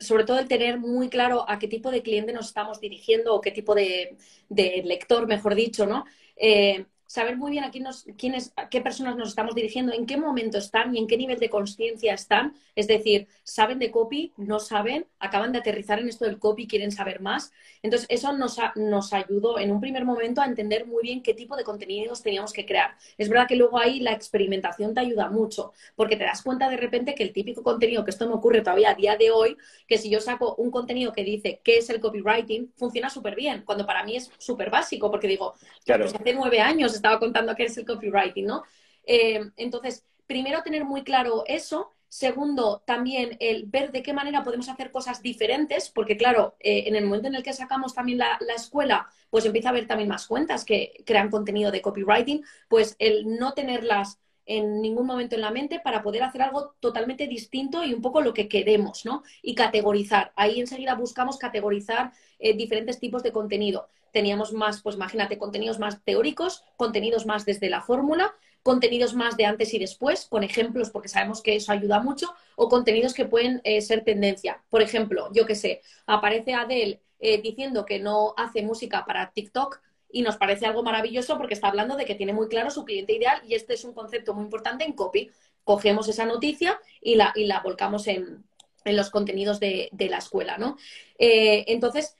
sobre todo el tener muy claro a qué tipo de cliente nos estamos dirigiendo o qué tipo de, lector, mejor dicho, ¿no? Eh, saber muy bien a, quién nos, quiénes, a qué personas nos estamos dirigiendo, en qué momento están y en qué nivel de conciencia están. Es decir, saben de copy, no saben, acaban de aterrizar en esto del copy, quieren saber más. Entonces, eso nos, nos ayudó en un primer momento a entender muy bien qué tipo de contenidos teníamos que crear. Es verdad que luego ahí la experimentación te ayuda mucho, porque te das cuenta de repente que el típico contenido, que esto me ocurre todavía a día de hoy, que si yo saco un contenido que dice qué es el copywriting, funciona súper bien, cuando para mí es súper básico, porque digo, claro. pues hace nueve años estaba contando qué es el copywriting, ¿no? Eh, entonces, primero tener muy claro eso. Segundo, también el ver de qué manera podemos hacer cosas diferentes, porque claro, eh, en el momento en el que sacamos también la, escuela, pues empieza a haber también más cuentas que crean contenido de copywriting, pues el no tenerlas en ningún momento en la mente para poder hacer algo totalmente distinto y un poco lo que queremos, ¿no? Y categorizar. Ahí enseguida buscamos categorizar eh, diferentes tipos de contenido teníamos más, pues imagínate, contenidos más teóricos, contenidos más desde la fórmula, contenidos más de antes y después, con ejemplos, porque sabemos que eso ayuda mucho, o contenidos que pueden eh, ser tendencia. Por ejemplo, yo que sé, aparece Adele eh, diciendo que no hace música para TikTok y nos parece algo maravilloso porque está hablando de que tiene muy claro su cliente ideal y este es un concepto muy importante en copy. Cogemos esa noticia y la, y la volcamos en, los contenidos de, la escuela, ¿no? Eh, entonces,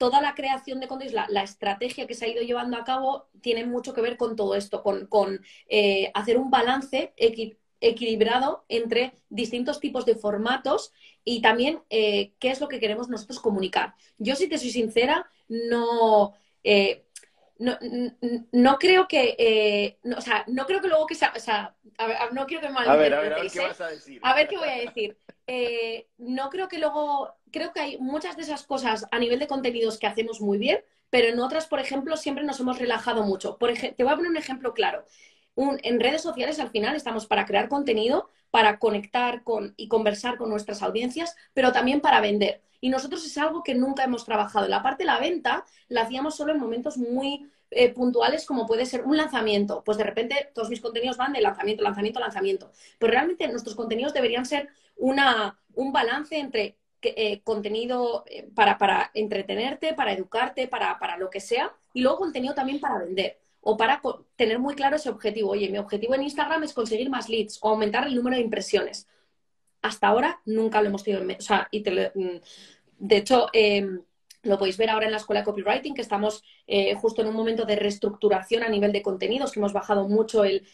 toda la creación de contenidos, la, estrategia que se ha ido llevando a cabo tiene mucho que ver con todo esto, con, eh, hacer un balance equilibrado entre distintos tipos de formatos y también eh, qué es lo que queremos nosotros comunicar. Yo, si te soy sincera, no... Eh, no, creo que, o sea, no creo que luego que sea, o sea, no quiero que me A ver, a ver, a ver qué vas a decir. A ver qué voy a decir. no creo que luego creo que hay muchas de esas cosas a nivel de contenidos que hacemos muy bien, pero en otras, por ejemplo, siempre nos hemos relajado mucho. Por te voy a poner un ejemplo claro. En redes sociales al final estamos para crear contenido, para conectar con, y conversar con nuestras audiencias, pero también para vender. Y nosotros es algo que nunca hemos trabajado. La parte de la venta la hacíamos solo en momentos muy eh, puntuales como puede ser un lanzamiento. Pues de repente todos mis contenidos van de lanzamiento, lanzamiento, lanzamiento. Pues realmente nuestros contenidos deberían ser una, un balance entre eh, contenido eh, para, para, entretenerte, para educarte, para, para, lo que sea, y luego contenido también para vender o para tener muy claro ese objetivo. Oye, mi objetivo en Instagram es conseguir más leads o aumentar el número de impresiones. Hasta ahora nunca lo hemos tenido en... O sea, y mm, de hecho, em, lo podéis ver ahora en la escuela de copywriting, que estamos eh, justo en un momento de reestructuración a nivel de contenidos, que hemos bajado mucho el,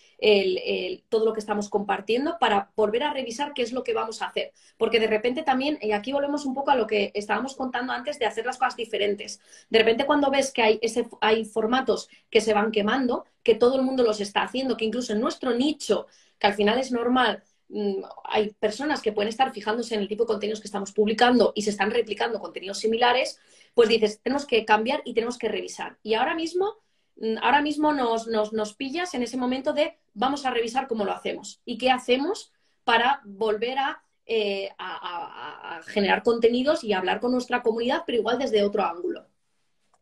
todo lo que estamos compartiendo para volver a revisar qué es lo que vamos a hacer. Porque de repente también, y aquí volvemos un poco a lo que estábamos contando antes de hacer las cosas diferentes. De repente cuando ves que hay, ese, hay formatos que se van quemando, que todo el mundo los está haciendo, que incluso en nuestro nicho, que al final es normal, hay personas que pueden estar fijándose en el tipo de contenidos que estamos publicando y se están replicando contenidos similares, pues dices, tenemos que cambiar y tenemos que revisar. Y ahora mismo, mm, ahora mismo nos, nos, pillas en ese momento de vamos a revisar cómo lo hacemos y qué hacemos para volver a, eh, generar contenidos y hablar con nuestra comunidad, pero igual desde otro ángulo.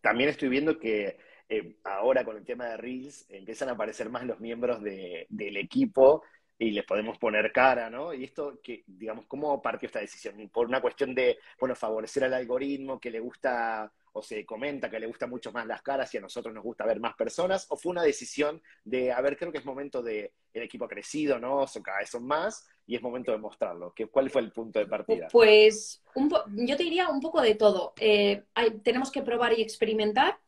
También estoy viendo que eh, ahora con el tema de Reels empiezan a aparecer más los miembros del equipo y les podemos poner cara, ¿no? Y esto, que, digamos, ¿cómo partió esta decisión? ¿Por una cuestión de, bueno, favorecer al algoritmo que le gusta o se comenta que le gustan mucho más las caras y a nosotros nos gusta ver más personas? ¿O fue una decisión de, a ver, creo que es momento de, el equipo ha crecido, ¿no? Son, cada vez son más, y es momento de mostrarlo? ¿Qué, ¿Cuál fue el punto de partida? Pues yo te diría un poco de todo. Eh, tenemos que probar y experimentar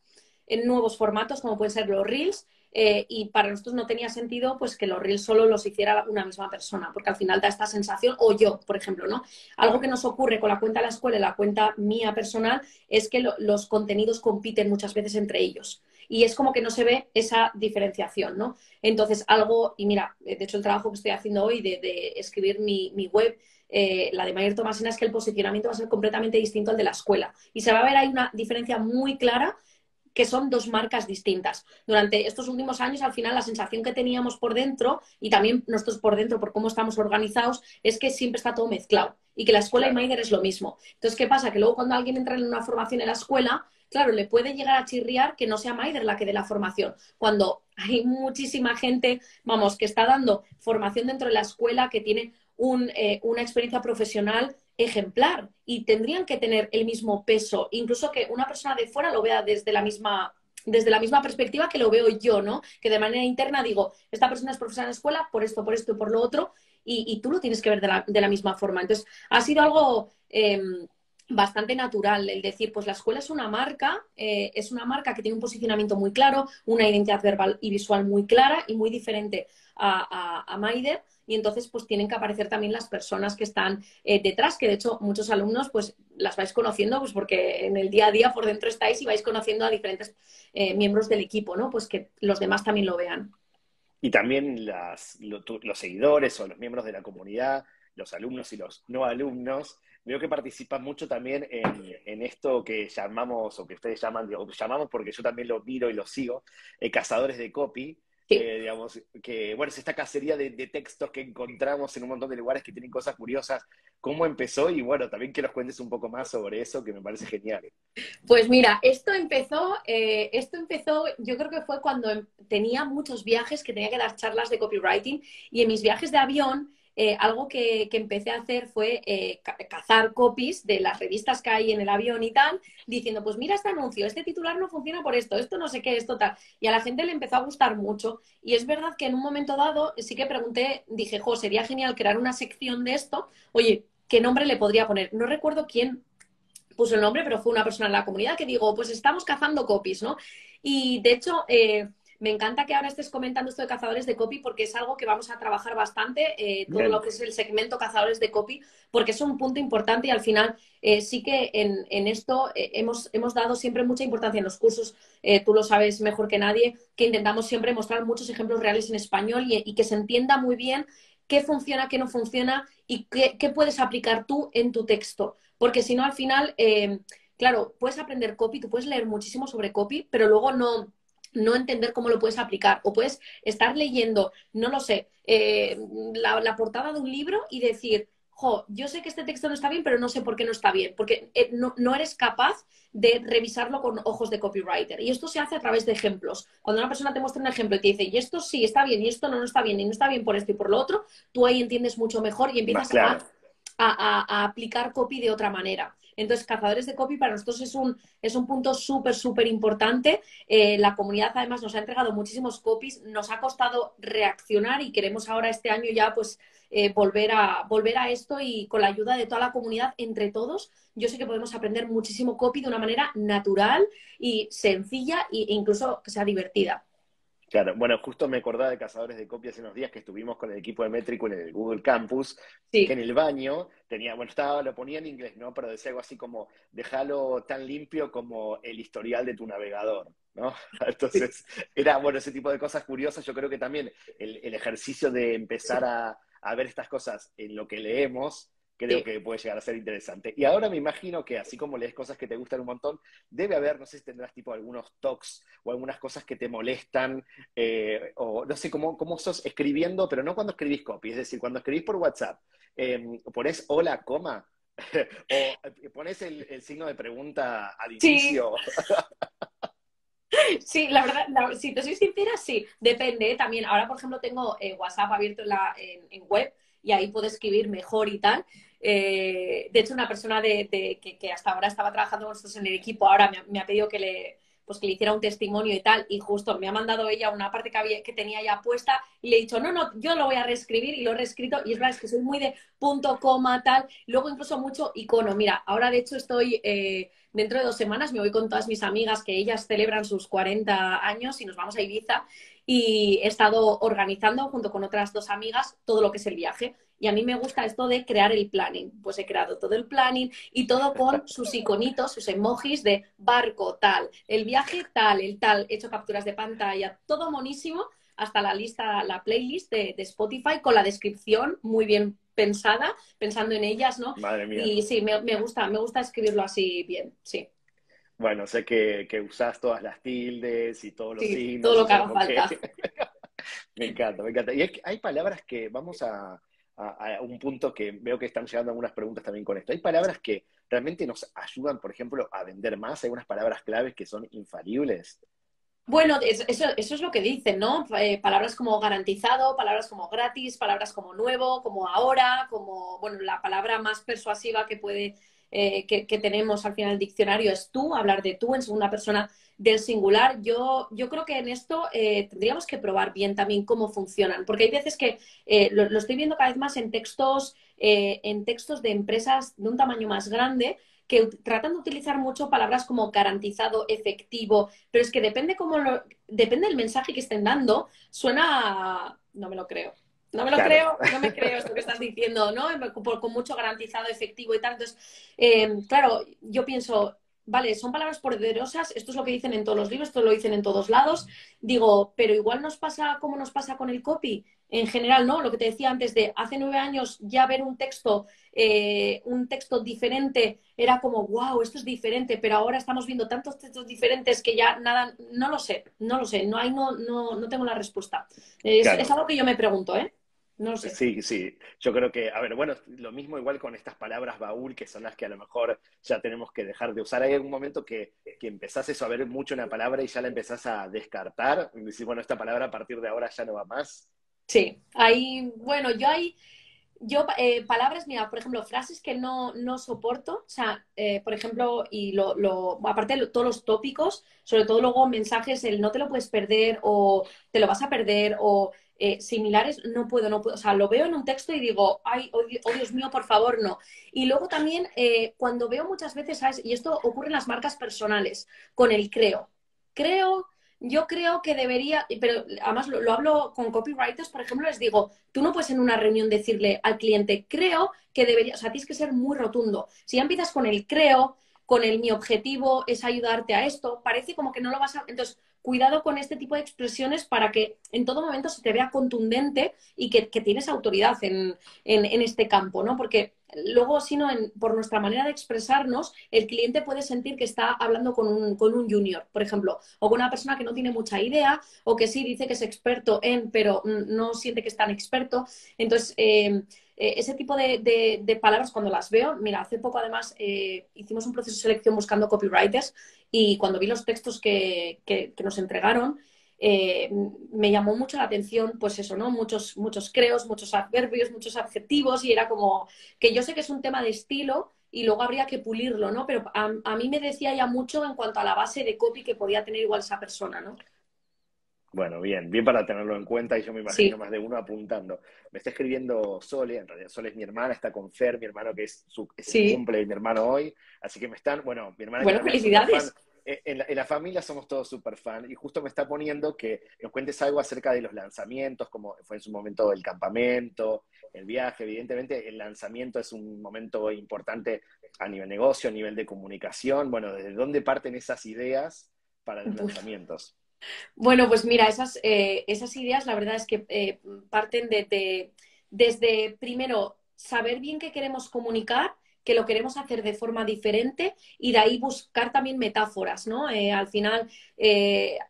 en nuevos formatos, como pueden ser los reels, eh, y para nosotros no tenía sentido pues que los reels solo los hiciera una misma persona, porque al final da esta sensación, o yo, por ejemplo, ¿no? Algo que nos ocurre con la cuenta de la escuela y la cuenta mía personal es que los contenidos compiten muchas veces entre ellos. Y es como que no se ve esa diferenciación, ¿no? Entonces, algo, y mira, de hecho el trabajo que estoy haciendo hoy de, escribir mi, web, eh, la de Mayer Tomasina, es que el posicionamiento va a ser completamente distinto al de la escuela. Y se va a ver ahí una diferencia muy clara que son dos marcas distintas. Durante estos últimos años, al final, la sensación que teníamos por dentro y también nosotros por dentro, por cómo estamos organizados, es que siempre está todo mezclado y que la escuela y Maider es lo mismo. Entonces, ¿qué pasa? Que luego cuando alguien entra en una formación en la escuela, claro, le puede llegar a chirriar que no sea Maider la que dé la formación. Cuando hay muchísima gente, vamos, que está dando formación dentro de la escuela, que tiene eh, una experiencia profesional ejemplar y tendrían que tener el mismo peso, incluso que una persona de fuera lo vea desde la misma desde la misma perspectiva que lo veo yo, ¿no? Que de manera interna digo, esta persona es profesora en escuela por esto, por esto y por lo otro, y, tú lo tienes que ver de la, de la, misma forma. Entonces, ha sido algo em, bastante natural el decir, pues la escuela es una marca, eh, es una marca que tiene un posicionamiento muy claro, una identidad verbal y visual muy clara y muy diferente a, a, a Maider, y entonces pues tienen que aparecer también las personas que están eh, detrás, que de hecho muchos alumnos pues las vais conociendo pues porque en el día a día por dentro estáis y vais conociendo a diferentes eh, miembros del equipo, ¿no? Pues que los demás también lo vean. Y también las, los seguidores o los miembros de la comunidad, los alumnos y los no alumnos, veo que participan mucho también en, esto que llamamos, o que ustedes llaman, digo, llamamos porque yo también lo miro y lo sigo, eh, cazadores de copy, eh, digamos, que bueno, es esta cacería de, textos que encontramos en un montón de lugares que tienen cosas curiosas. ¿Cómo empezó? Y bueno, también que nos cuentes un poco más sobre eso, que me parece genial. Pues mira, esto empezó, eh, esto empezó, yo creo que fue cuando em, tenía muchos viajes que tenía que dar charlas de copywriting y en mis viajes de avión eh, algo que, empecé a hacer fue eh, cazar copies de las revistas que hay en el avión y tal, diciendo, pues mira este anuncio, este titular no funciona por esto, esto no sé qué, esto tal. Y a la gente le empezó a gustar mucho. Y es verdad que en un momento dado sí que pregunté, dije, jo, sería genial crear una sección de esto. Oye, ¿qué nombre le podría poner? No recuerdo quién puso el nombre, pero fue una persona en la comunidad que digo, pues estamos cazando copies, ¿no? Y de hecho, eh, me encanta que ahora estés comentando esto de cazadores de copy porque es algo que vamos a trabajar bastante, eh, todo lo que es el segmento cazadores de copy, porque es un punto importante y al final eh, sí que en, esto eh, hemos, hemos, dado siempre mucha importancia en los cursos, tú lo sabes mejor que nadie, que intentamos siempre mostrar muchos ejemplos reales en español y, que se entienda muy bien qué funciona, qué no funciona y qué, qué puedes aplicar tú en tu texto. Porque si no, al final, claro, puedes aprender copy, tú puedes leer muchísimo sobre copy, pero luego no no entender cómo lo puedes aplicar. O puedes estar leyendo, no lo sé, eh, la, portada de un libro y decir, jo, yo sé que este texto no está bien, pero no sé por qué no está bien, porque eh, no, no, eres capaz de revisarlo con ojos de copywriter. Y esto se hace a través de ejemplos. Cuando una persona te muestra un ejemplo y te dice, y esto sí está bien, y esto no, no está bien, y no está bien por esto y por lo otro, tú ahí entiendes mucho mejor y empiezas a, a, aplicar copy de otra manera. Entonces, cazadores de copy para nosotros es un, es un punto súper, súper importante. Eh, la comunidad además nos ha entregado muchísimos copies, nos ha costado reaccionar y queremos ahora este año ya pues eh, volver, a, volver a esto y con la ayuda de toda la comunidad, entre todos, yo sé que podemos aprender muchísimo copy de una manera natural y sencilla e incluso que sea divertida. Claro, bueno, justo me acordaba de Cazadores de Copias hace unos días que estuvimos con el equipo de Métrico en el Google Campus, que en el baño tenía, bueno, estaba, lo ponía en inglés, ¿no? Pero decía algo así como, déjalo tan limpio como el historial de tu navegador, ¿no? Entonces, era, bueno, ese tipo de cosas curiosas, yo creo que también el, ejercicio de empezar a, a ver estas cosas en lo que leemos, creo que puede llegar a ser interesante. Y ahora me imagino que así como lees cosas que te gustan un montón, debe haber, no sé si tendrás tipo algunos talks o algunas cosas que te molestan, eh, o no sé cómo, cómo sos escribiendo, pero no cuando escribís copy, es decir, cuando escribís por WhatsApp, eh, pones hola, coma, o pones el, signo de pregunta al inicio. Sí, la verdad, si te soy sincera, sí, depende. ¿eh? También, ahora, por ejemplo, tengo eh, WhatsApp abierto en, la, en, web y ahí puedo escribir mejor y tal. Eh, de hecho, una persona de, que, hasta ahora estaba trabajando con nosotros en el equipo, ahora me, ha pedido que le, pues que le hiciera un testimonio y tal, y justo me ha mandado ella una parte que, había, que tenía ya puesta y le he dicho, no, no, yo lo voy a reescribir y lo he reescrito y es verdad, es que soy muy de punto, coma, tal, luego incluso mucho icono. Mira, ahora de hecho estoy, eh, dentro de dos semanas me voy con todas mis amigas que ellas celebran sus 40 años y nos vamos a Ibiza y he estado organizando junto con otras dos amigas todo lo que es el viaje. Y a mí me gusta esto de crear el planning. Pues he creado todo el planning y todo con sus iconitos, sus emojis de barco tal, el viaje tal, el tal, he hecho capturas de pantalla, todo monísimo, hasta la lista, la playlist de, Spotify con la descripción muy bien pensada, pensando en ellas, ¿no? Madre mía. Y sí, me, me gusta, me gusta escribirlo así bien, sí. Bueno, sé que, que usás todas las tildes y todos los sí, signos. Todo lo que haga falta. me encanta, me encanta. Y hay, hay palabras que vamos a, a, un punto que veo que están llegando algunas preguntas también con esto. Hay palabras que realmente nos ayudan, por ejemplo, a vender más. Hay unas palabras claves que son infalibles. Bueno, eso, eso, es lo que dicen, ¿no? Eh, palabras como garantizado, palabras como gratis, palabras como nuevo, como ahora, como, bueno, la palabra más persuasiva que puede eh, que, tenemos al final del diccionario es tú, hablar de tú en segunda persona del singular. Yo, yo creo que en esto eh, tendríamos que probar bien también cómo funcionan, porque hay veces que eh, lo, estoy viendo cada vez más en textos, en textos de empresas de un tamaño más grande que tratan de utilizar mucho palabras como garantizado, efectivo, pero es que depende cómo depende del mensaje que estén dando, suena no me lo creo. No me lo creo, no me creo esto que estás diciendo, ¿no? con mucho garantizado efectivo y tal. Entonces, eh, claro, yo pienso, vale, son palabras poderosas, esto es lo que dicen en todos los libros, esto lo dicen en todos lados. Digo, pero igual nos pasa como nos pasa con el copy. En general, ¿no? Lo que te decía antes de hace nueve años ya ver un texto, eh, un texto diferente era como, wow, esto es diferente, pero ahora estamos viendo tantos textos diferentes que ya nada, no lo sé, no lo sé, no, hay, no, no, no tengo la respuesta. es algo que yo me pregunto, ¿eh? No sé. Sí, sí. Yo creo que, a ver, bueno, lo mismo igual con estas palabras baúl, que son las que a lo mejor ya tenemos que dejar de usar. Hay algún momento que, que empezás eso a ver mucho una palabra y ya la empezás a descartar. Y decís, bueno, esta palabra a partir de ahora ya no va más. Sí, hay, bueno, yo hay, yo, eh, palabras, mira, por ejemplo, frases que no, no soporto, o sea, eh, por ejemplo, y lo, lo aparte de todos los tópicos, sobre todo luego mensajes, el no te lo puedes perder o te lo vas a perder o eh, similares, no puedo, no puedo. O sea, lo veo en un texto y digo, ay, oh, oh Dios mío, por favor, no. Y luego también, eh, cuando veo muchas veces, ¿sabes? Y esto ocurre en las marcas personales, con el creo. Creo, yo creo que debería, pero además lo, hablo con copywriters, por ejemplo, les digo, tú no puedes en una reunión decirle al cliente, creo que debería, o sea, tienes que ser muy rotundo. Si ya empiezas con el creo, con el mi objetivo es ayudarte a esto, parece como que no lo vas a... Entonces, cuidado con este tipo de expresiones para que en todo momento se te vea contundente y que, tienes autoridad en, este campo, ¿no? Porque luego, si no, por nuestra manera de expresarnos, el cliente puede sentir que está hablando con un, junior, por ejemplo, o con una persona que no tiene mucha idea o que sí dice que es experto en, pero no siente que es tan experto. Entonces, eh, eh, ese tipo de, palabras cuando las veo, mira, hace poco además eh, hicimos un proceso de selección buscando copywriters y cuando vi los textos que, nos entregaron, eh, me llamó mucho la atención, pues eso, ¿no? Muchos, muchos creos, muchos adverbios, muchos adjetivos y era como que yo sé que es un tema de estilo y luego habría que pulirlo, ¿no? Pero a, a mí me decía ya mucho en cuanto a la base de copy que podía tener igual esa persona, ¿no? Bueno, bien, bien para tenerlo en cuenta y yo me imagino más de uno apuntando. Me está escribiendo Sole, en realidad Sole es mi hermana, está con Fer, mi hermano que es su cumple de mi hermano hoy, así que me están, bueno, mi hermana... Bueno, felicidades. En la, en la, familia somos todos súper fan y justo me está poniendo que nos cuentes algo acerca de los lanzamientos, como fue en su momento el campamento, el viaje. Evidentemente, el lanzamiento es un momento importante a nivel negocio, a nivel de comunicación. Bueno, ¿desde dónde parten esas ideas para los lanzamientos? Bueno, pues mira, esas, eh, esas ideas la verdad es que eh, parten de, desde primero saber bien qué queremos comunicar, que lo queremos hacer de forma diferente y de ahí buscar también metáforas, ¿no? Eh, al final,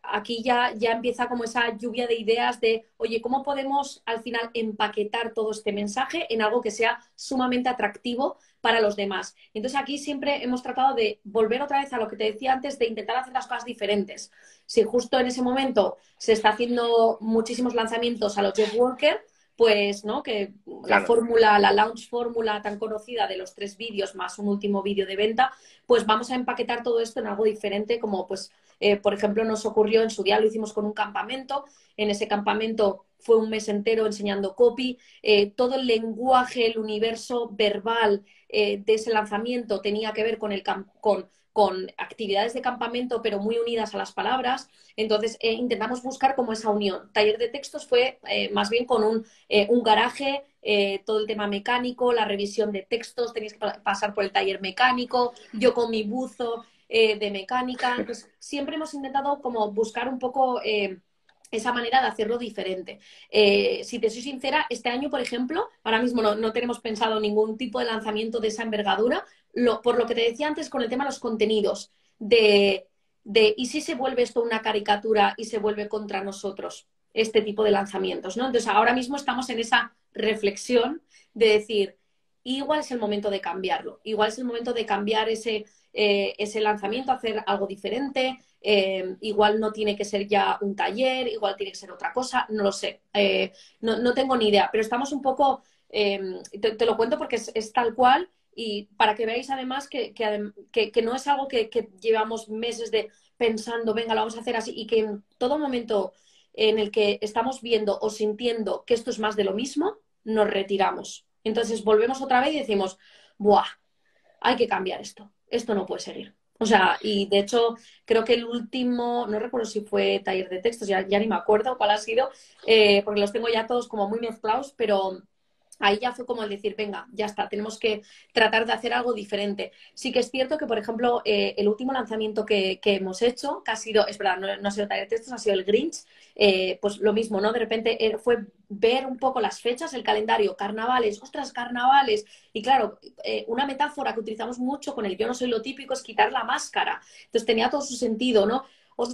aquí ya, ya empieza como esa lluvia de ideas de, oye, ¿cómo podemos al final empaquetar todo este mensaje en algo que sea sumamente atractivo para los demás. Entonces aquí siempre hemos tratado de volver otra vez a lo que te decía antes, de intentar hacer las cosas diferentes. Si justo en ese momento se está haciendo muchísimos lanzamientos a los Jeff Worker, pues, ¿no? Que la fórmula, la launch fórmula tan conocida de los tres vídeos más un último vídeo de venta, pues vamos a empaquetar todo esto en algo diferente, como pues, eh, por ejemplo, nos ocurrió en su día, lo hicimos con un campamento, en ese campamento fue un mes entero enseñando copy, eh, todo el lenguaje, el universo verbal eh, de ese lanzamiento tenía que ver con, el con, con actividades de campamento, pero muy unidas a las palabras. Entonces, eh, intentamos buscar como esa unión. Taller de textos fue más bien con un, un garaje, todo el tema mecánico, la revisión de textos, tenéis que pasar por el taller mecánico, yo con mi buzo de mecánica. Siempre hemos intentado como buscar un poco esa manera de hacerlo diferente. Eh, si te soy sincera, este año, por ejemplo, ahora mismo no, tenemos pensado ningún tipo de lanzamiento de esa envergadura, por lo que te decía antes con el tema de los contenidos, de, ¿y si se vuelve esto una caricatura y se vuelve contra nosotros? Este tipo de lanzamientos, ¿no? Entonces, ahora mismo estamos en esa reflexión de decir, igual es el momento de cambiarlo, igual es el momento de cambiar ese, eh, ese lanzamiento, hacer algo diferente, eh, igual no tiene que ser ya un taller, igual tiene que ser otra cosa, no lo sé, eh, no, tengo ni idea, pero estamos un poco, em, te, lo cuento porque es, tal cual y para que veáis además que, que, no es algo que, llevamos meses de pensando, venga, lo vamos a hacer así y que en todo momento en el que estamos viendo o sintiendo que esto es más de lo mismo, nos retiramos. Entonces volvemos otra vez y decimos, ¡buah! Hay que cambiar esto. Esto no puede seguir. O sea, y de hecho, creo que el último, no recuerdo si fue taller de textos, ya, ya ni me acuerdo cuál ha sido, eh, porque los tengo ya todos como muy mezclados, pero ahí ya fue como el decir, venga, ya está, tenemos que tratar de hacer algo diferente. Sí que es cierto que, por ejemplo, eh, el último lanzamiento que, hemos hecho, que ha sido, es verdad, no, ha sido taller de textos, ha sido el Grinch, eh, pues lo mismo, ¿no? De repente eh, fue ver un poco las fechas, el calendario, carnavales, ostras, carnavales. Y claro, una metáfora que utilizamos mucho con el yo no soy lo típico es quitar la máscara. Entonces tenía todo su sentido, ¿no?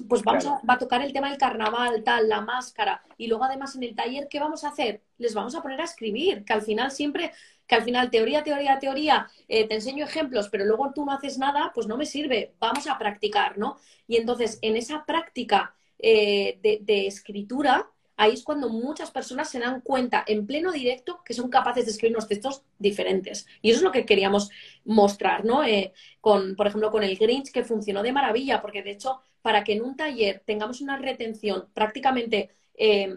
Pues vamos a, va a tocar el tema del carnaval, tal, la máscara, y luego además en el taller, ¿qué vamos a hacer? Les vamos a poner a escribir, que al final siempre, que al final teoría, teoría, teoría, eh, te enseño ejemplos, pero luego tú no haces nada, pues no me sirve, vamos a practicar, ¿no? Y entonces en esa práctica eh, de escritura, ahí es cuando muchas personas se dan cuenta en pleno directo que son capaces de escribir unos textos diferentes. Y eso es lo que queríamos mostrar, ¿no? Eh, con, por ejemplo, con el Grinch, que funcionó de maravilla, porque de hecho, para que en un taller tengamos una retención prácticamente... Eh,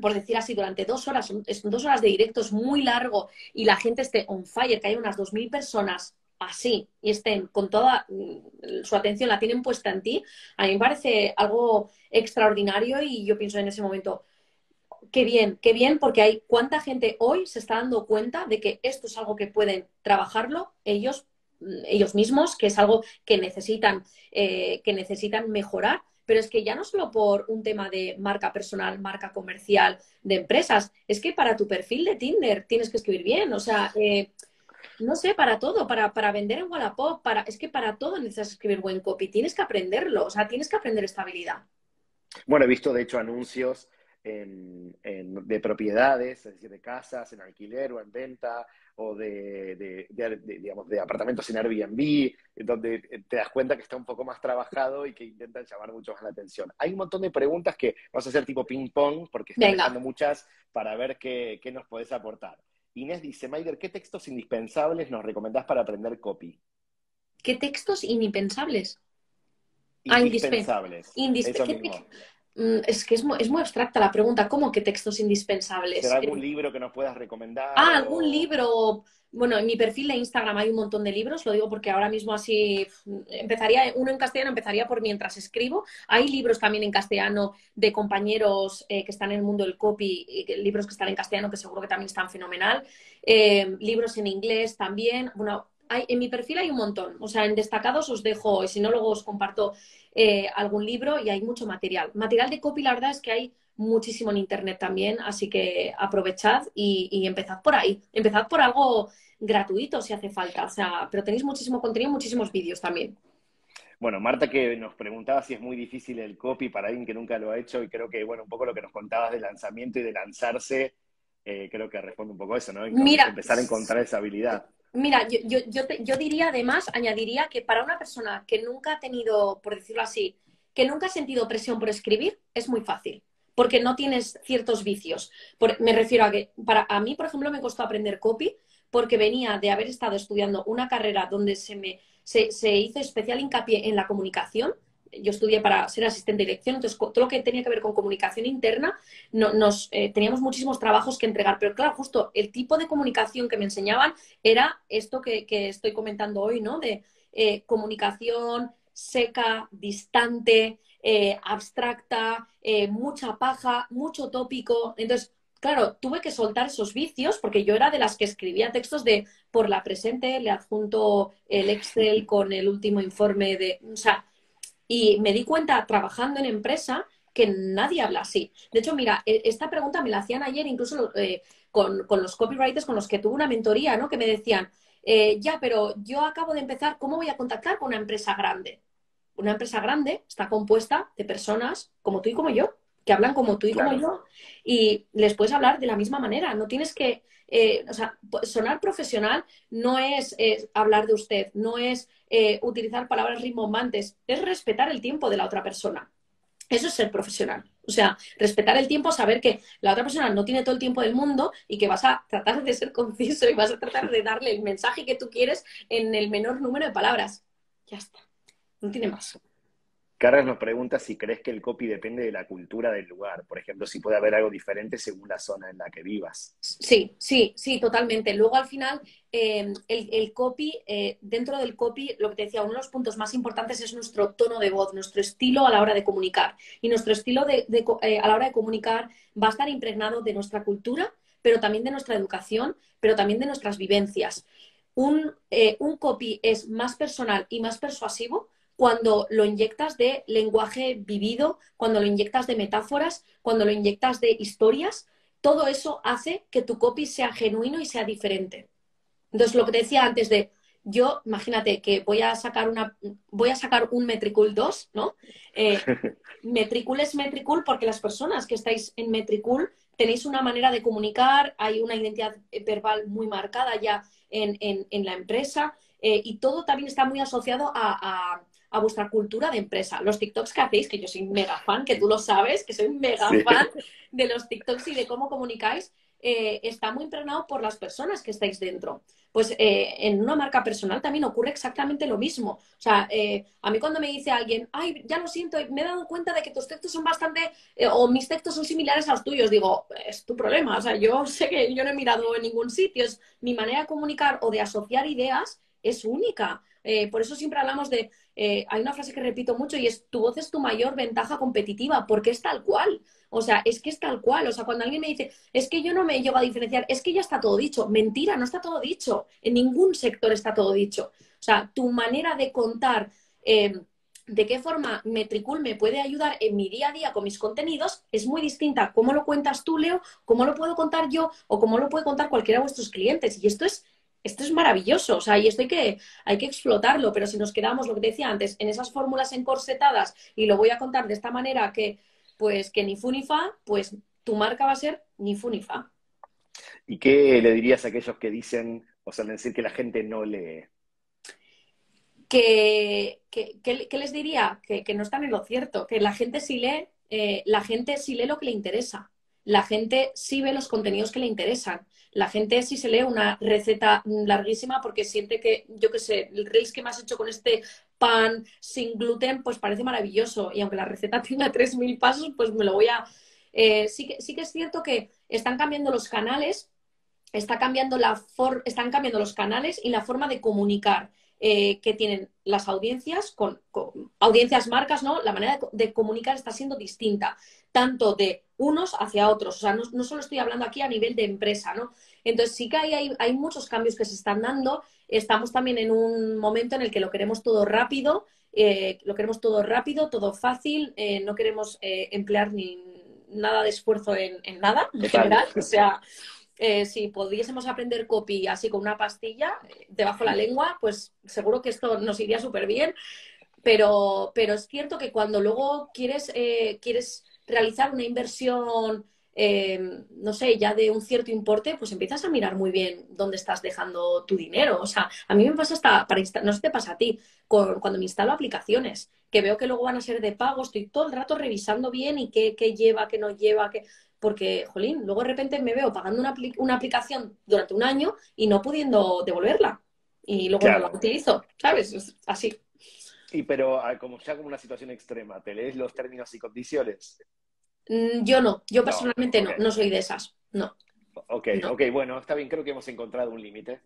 por decir así, durante dos horas, son dos horas de directos muy largo y la gente esté on fire, que hay unas 2.000 personas así y estén con toda mm, su atención, la tienen puesta en ti, a mí me parece algo extraordinario y yo pienso en ese momento, qué bien, qué bien, porque hay cuánta gente hoy se está dando cuenta de que esto es algo que pueden trabajarlo ellos, ellos mismos, que es algo que necesitan, eh, que necesitan mejorar. Pero es que ya no solo por un tema de marca personal, marca comercial, de empresas, es que para tu perfil de Tinder tienes que escribir bien. O sea, eh, no sé, para todo, para, para vender en Wallapop, para, es que para todo necesitas escribir buen copy, tienes que aprenderlo, o sea, tienes que aprender esta habilidad. Bueno, he visto de hecho anuncios de propiedades, es decir, de casas en alquiler o en venta, o de, digamos, de apartamentos en Airbnb, donde te das cuenta que está un poco más trabajado y que intentan llamar mucho más la atención. Hay un montón de preguntas que vamos a hacer tipo ping-pong, porque están dejando muchas para ver qué, qué nos podés aportar. Inés dice, Maider, ¿qué textos indispensables nos recomendás para aprender copy? ¿Qué textos indispensables? Indispensables. Ah, mm, es que es muy, es muy, abstracta la pregunta. ¿Cómo que textos indispensables? ¿Será algún libro que nos puedas recomendar? Ah, algún libro bueno, en mi perfil de Instagram hay un montón de libros, lo digo porque ahora mismo así empezaría, uno en castellano empezaría por mientras escribo. Hay libros también en castellano de compañeros eh, que están en el mundo del copy, libros que están en castellano que seguro que también están fenomenal. Eh, libros en inglés también. Bueno, hay, en mi perfil hay un montón. O sea, en destacados os dejo, y si no, luego os comparto eh, algún libro y hay mucho material. Material de copy, la verdad es que hay muchísimo en internet también, así que aprovechad y, y empezad por ahí. Empezad por algo gratuito si hace falta. O sea, pero tenéis muchísimo contenido, muchísimos vídeos también. Bueno, Marta que nos preguntaba si es muy difícil el copy para alguien que nunca lo ha hecho y creo que, bueno, un poco lo que nos contabas del lanzamiento y de lanzarse, eh, creo que responde un poco a eso, ¿no? Mira, empezar a encontrar esa habilidad. Mira, yo, yo, yo, yo diría además, añadiría que para una persona que nunca ha tenido, por decirlo así, que nunca ha sentido presión por escribir, es muy fácil porque no tienes ciertos vicios. me refiero a que para a mí, por ejemplo, me costó aprender copy porque venía de haber estado estudiando una carrera donde se me se, hizo especial hincapié en la comunicación. Yo estudié para ser asistente de dirección, entonces todo lo que tenía que ver con comunicación interna, nos, eh, teníamos muchísimos trabajos que entregar. Pero claro, justo el tipo de comunicación que me enseñaban era esto que, estoy comentando hoy, ¿no? De eh, comunicación seca, distante, eh, abstracta, mucha paja, mucho tópico. Entonces, claro, tuve que soltar esos vicios porque yo era de las que escribía textos de por la presente, le adjunto el Excel con el último informe de, o sea, y me di cuenta trabajando en empresa que nadie habla así. De hecho, mira, e, esta pregunta me la hacían ayer incluso eh, con, los copywriters con los que tuve una mentoría, ¿no? Que me decían, eh, ya, pero yo acabo de empezar, ¿cómo voy a contactar con una empresa grande? Una empresa grande está compuesta de personas como tú y como yo que hablan como tú y como yo, y les puedes hablar de la misma manera. No tienes que, eh, o sea, sonar profesional no es, hablar de usted, no es eh, utilizar palabras rimbombantes, es respetar el tiempo de la otra persona. Eso es ser profesional. O sea, respetar el tiempo, saber que la otra persona no tiene todo el tiempo del mundo y que vas a tratar de ser conciso y vas a tratar de darle el mensaje que tú quieres en el menor número de palabras. Ya está. No tiene más. Carlos nos pregunta si crees que el copy depende de la cultura del lugar. Por ejemplo, si puede haber algo diferente según la zona en la que vivas. Sí, sí, sí, totalmente. Luego al final, em, el, copy, eh, dentro del copy, lo que te decía, uno de los puntos más importantes es nuestro tono de voz, nuestro estilo a la hora de comunicar. Y nuestro estilo de, eh, a la hora de comunicar va a estar impregnado de nuestra cultura, pero también de nuestra educación, pero también de nuestras vivencias. un eh, copy es más personal y más persuasivo cuando lo inyectas de lenguaje vivido, cuando lo inyectas de metáforas, cuando lo inyectas de historias, todo eso hace que tu copy sea genuino y sea diferente. Entonces, lo que te decía antes de, yo, imagínate que voy a sacar una, voy a sacar un Metricool 2, ¿no? Eh, Metricool es Metricool porque las personas que estáis en Metricool tenéis una manera de comunicar, hay una identidad verbal muy marcada ya en, la empresa eh, y todo también está muy asociado a, a vuestra cultura de empresa. Los TikToks que hacéis, que yo soy mega fan, que tú lo sabes, que soy mega fan de los TikToks y de cómo comunicáis, eh, está muy impregnado por las personas que estáis dentro. Pues eh, en una marca personal también ocurre exactamente lo mismo. O sea, eh, a mí cuando me dice alguien, ay, ya lo siento, me he dado cuenta de que tus textos son bastante, o mis textos son similares a los tuyos, digo, es tu problema. O sea, yo sé que yo no he mirado en ningún sitio, es mi manera de comunicar o de asociar ideas es única. Por eso siempre hablamos de eh, hay una frase que repito mucho y es, tu voz es tu mayor ventaja competitiva, porque es tal cual. O sea, es que es tal cual. O sea, cuando alguien me dice, es que yo no me llevo a diferenciar, es que ya está todo dicho. Mentira, no está todo dicho. En ningún sector está todo dicho. O sea, tu manera de contar eh, de qué forma Metricool me puede ayudar en mi día a día con mis contenidos es muy distinta. ¿Cómo lo cuentas tú, Leo? ¿Cómo lo puedo contar yo? ¿O cómo lo puede contar cualquiera de vuestros clientes? Y esto es esto es maravilloso, o sea, y esto hay que, hay que explotarlo, pero si nos quedamos, lo que te decía antes, en esas fórmulas encorsetadas, y lo voy a contar de esta manera que, pues, que ni fu ni fa, pues tu marca va a ser ni fu ni fa. ¿Y qué le dirías a aquellos que dicen, o sea, decir que la gente no lee? Que, ¿Qué les diría? Que, no están en lo cierto, que la gente sí lee, eh, la gente sí lee lo que le interesa, la gente sí ve los contenidos que le interesan la gente sí se lee una receta larguísima porque siente que, yo qué sé, el reels que me has hecho con este pan sin gluten, pues parece maravilloso. Y aunque la receta tenga 3.000 pasos, pues me lo voy a... Eh, sí, que, sí que es cierto que están cambiando los canales, está cambiando la están cambiando los canales y la forma de comunicar. Eh, que tienen las audiencias, con, audiencias marcas, ¿no? La manera de, comunicar está siendo distinta, tanto de unos hacia otros. O sea, no, solo estoy hablando aquí a nivel de empresa, ¿no? Entonces sí que hay, hay, muchos cambios que se están dando. Estamos también en un momento en el que lo queremos todo rápido, eh, lo queremos todo rápido, todo fácil, eh, no queremos emplear ni nada de esfuerzo en, en nada en general. O sea, eh, si pudiésemos aprender copy así con una pastilla eh, debajo de la lengua, pues seguro que esto nos iría súper bien. Pero, pero es cierto que cuando luego quieres, eh, quieres realizar una inversión eh, no sé, ya de un cierto importe, pues empiezas a mirar muy bien dónde estás dejando tu dinero. O sea, a mí me pasa hasta, para no sé te pasa a ti, cuando me instalo aplicaciones, que veo que luego van a ser de pago, estoy todo el rato revisando bien y qué, qué lleva, qué no lleva, qué... Porque, jolín, luego de repente me veo pagando una, una aplicación durante un año y no pudiendo devolverla. Y luego no la utilizo, ¿sabes? así. Y pero ah, como ya como una situación extrema, ¿te lees los términos y condiciones? Mm, yo no, yo personalmente no, no soy de esas, no. Ok, ok, bueno, está bien, creo que hemos encontrado un límite.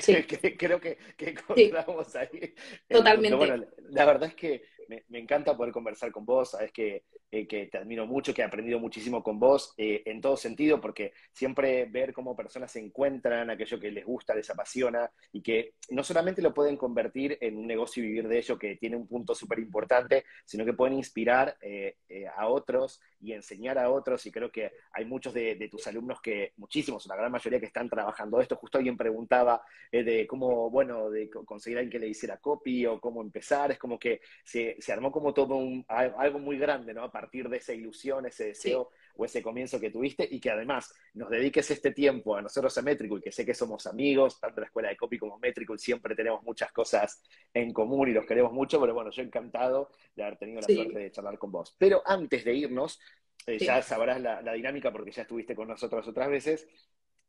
Sí, creo que, encontramos ahí. Totalmente. Bueno, la verdad es que me, encanta poder conversar con vos, sabes que, eh, que, te admiro mucho, que he aprendido muchísimo con vos eh, en todo sentido, porque siempre ver cómo personas se encuentran, aquello que les gusta, les apasiona, y que no solamente lo pueden convertir en un negocio y vivir de ello, que tiene un punto súper importante, sino que pueden inspirar eh, a otros y enseñar a otros, y creo que hay muchos de, tus alumnos que, muchísimos, una gran mayoría que están trabajando esto. Justo alguien preguntaba de cómo, bueno, de conseguir a alguien que le hiciera copy o cómo empezar. Es como que se, armó como todo un, algo muy grande, ¿no? A partir de esa ilusión, ese deseo o ese comienzo que tuviste y que además nos dediques este tiempo a nosotros a Metrical, que sé que somos amigos, tanto la escuela de copy como Metrical, siempre tenemos muchas cosas en común y los queremos mucho, pero bueno, yo encantado de haber tenido la suerte de charlar con vos. Pero antes de irnos, eh, ya sabrás la, dinámica porque ya estuviste con nosotros otras veces.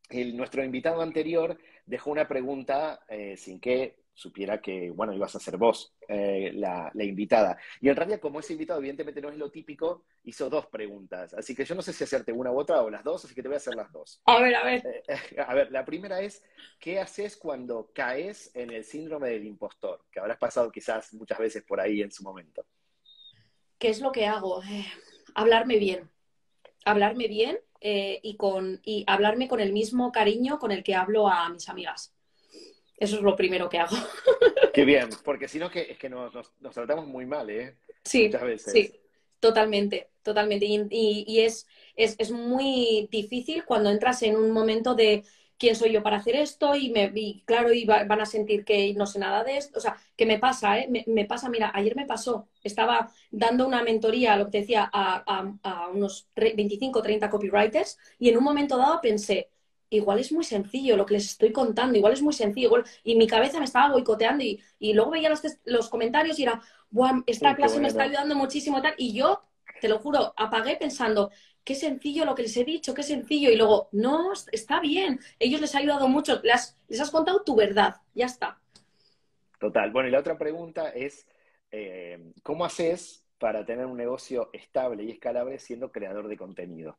El, nuestro invitado anterior dejó una pregunta eh, sin que supiera que, bueno, ibas a ser vos eh, la, invitada. Y en realidad, como ese invitado evidentemente no es lo típico, hizo dos preguntas. Así que yo no sé si hacerte una u otra o las dos, así que te voy a hacer las dos. A ver, a ver. a ver, la primera es, ¿qué haces cuando caes en el síndrome del impostor? Que habrás pasado quizás muchas veces por ahí en su momento. ¿Qué es lo que hago? hablarme bien. Hablarme bien eh, y, con, y hablarme con el mismo cariño con el que hablo a mis amigas. Eso es lo primero que hago. Qué bien, porque si no que, es que nos, tratamos muy mal, ¿eh? Sí, Muchas veces. sí, totalmente, totalmente. Y, es, es, muy difícil cuando entras en un momento de quién soy yo para hacer esto y, me, claro, y van a sentir que no sé nada de esto. O sea, que me pasa, ¿eh? Me, pasa, mira, ayer me pasó, estaba dando una mentoría, lo que te decía, a, a, unos 25 o 30 copywriters y en un momento dado pensé, igual es muy sencillo lo que les estoy contando, igual es muy sencillo, y mi cabeza me estaba boicoteando y, y luego veía los, los, comentarios y era, esta clase me está ayudando muchísimo tal, y yo, te lo juro, apagué pensando, qué sencillo lo que les he dicho, qué sencillo. Y luego, no, está bien, ellos les ha ayudado mucho, les, les has contado tu verdad, ya está. Total. Bueno, y la otra pregunta es, eh, ¿cómo haces para tener un negocio estable y escalable siendo creador de contenido?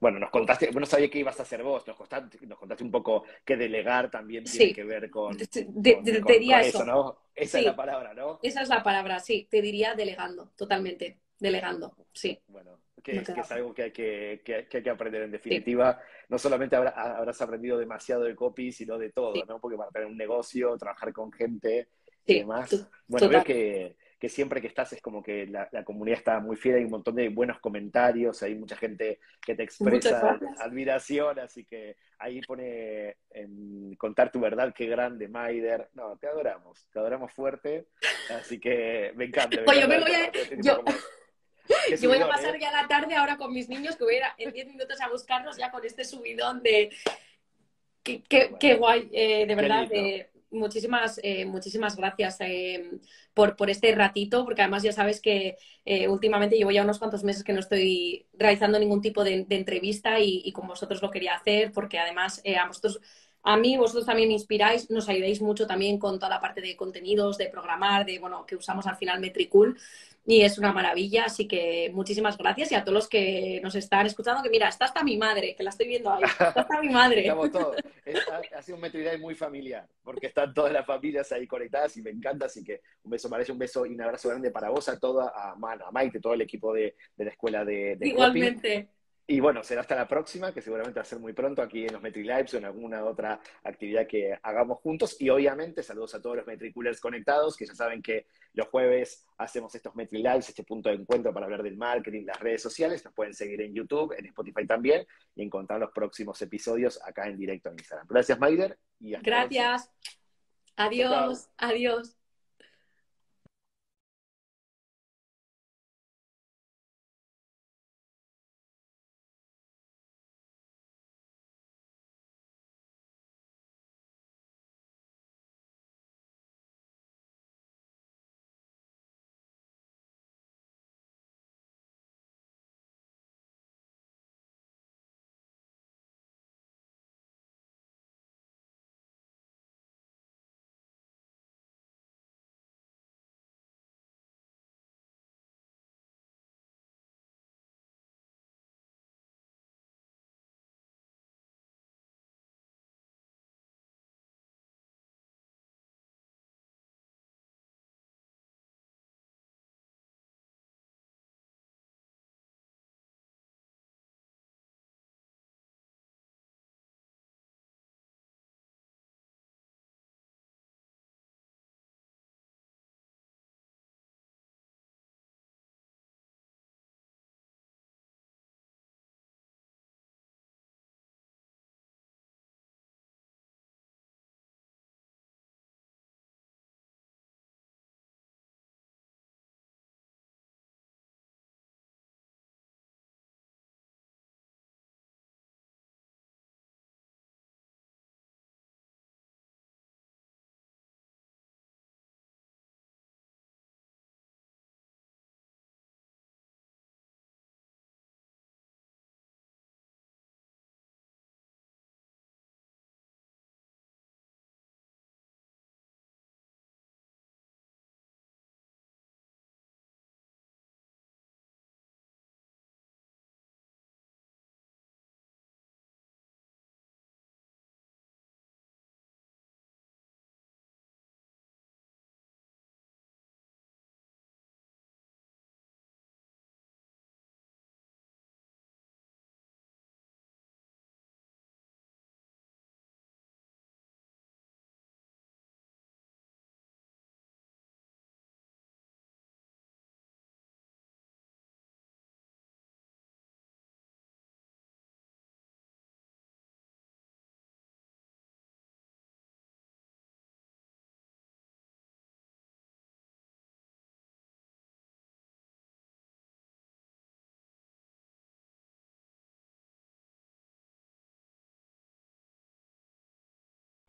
Bueno, nos contaste, no sabía qué ibas a hacer vos, nos contaste, nos contaste un poco que delegar también tiene que ver con, te, diría eso. ¿no? Esa es la palabra, ¿no? Esa es la palabra, sí, te diría delegando, totalmente, delegando, sí. Bueno, que, es algo que hay que, hay que aprender en definitiva. No solamente habrás aprendido demasiado de copy, sino de todo, ¿no? Porque para tener un negocio, trabajar con gente y demás. Bueno, veo que, que, siempre que estás es como que la, comunidad está muy fiel, hay un montón de buenos comentarios, hay mucha gente que te expresa admiración, así que ahí pone en contar tu verdad, qué grande, Maider. No, te adoramos, te adoramos fuerte, así que me encanta. Me yo me voy a... Yo... Yo voy a pasar ¿eh? ya la tarde ahora con mis niños, que voy a ir en 10 minutos a buscarlos ya con este subidón de... Qué, guay, eh, de verdad. muchísimas, eh, muchísimas gracias por, por, este ratito, porque además ya sabes que últimamente llevo ya unos cuantos meses que no estoy realizando ningún tipo de, entrevista y, y, con vosotros lo quería hacer, porque además a vosotros a mí vosotros también me inspiráis, nos ayudáis mucho también con toda la parte de contenidos, de programar, de bueno, que usamos al final Metricool y es una maravilla, así que muchísimas gracias y a todos los que nos están escuchando, que mira, está hasta mi madre, que la estoy viendo ahí, está hasta mi madre. Estamos todos. ha, sido un Metriday muy familiar, porque están todas las familias ahí conectadas y me encanta, así que un beso, Marisa, un beso y un abrazo grande para vos, a toda, a, Mano, a Maite, todo el equipo de, la escuela de, de Igualmente. Y bueno, será hasta la próxima, que seguramente va a ser muy pronto aquí en los MetriLives o en alguna otra actividad que hagamos juntos. Y obviamente, saludos a todos los Metricoolers conectados, que ya saben que los jueves hacemos estos MetriLives, este punto de encuentro para hablar del marketing, las redes sociales. Nos pueden seguir en YouTube, en Spotify también, y encontrar los próximos episodios acá en directo en Instagram. Gracias, Maider. Gracias. Adiós. Adiós.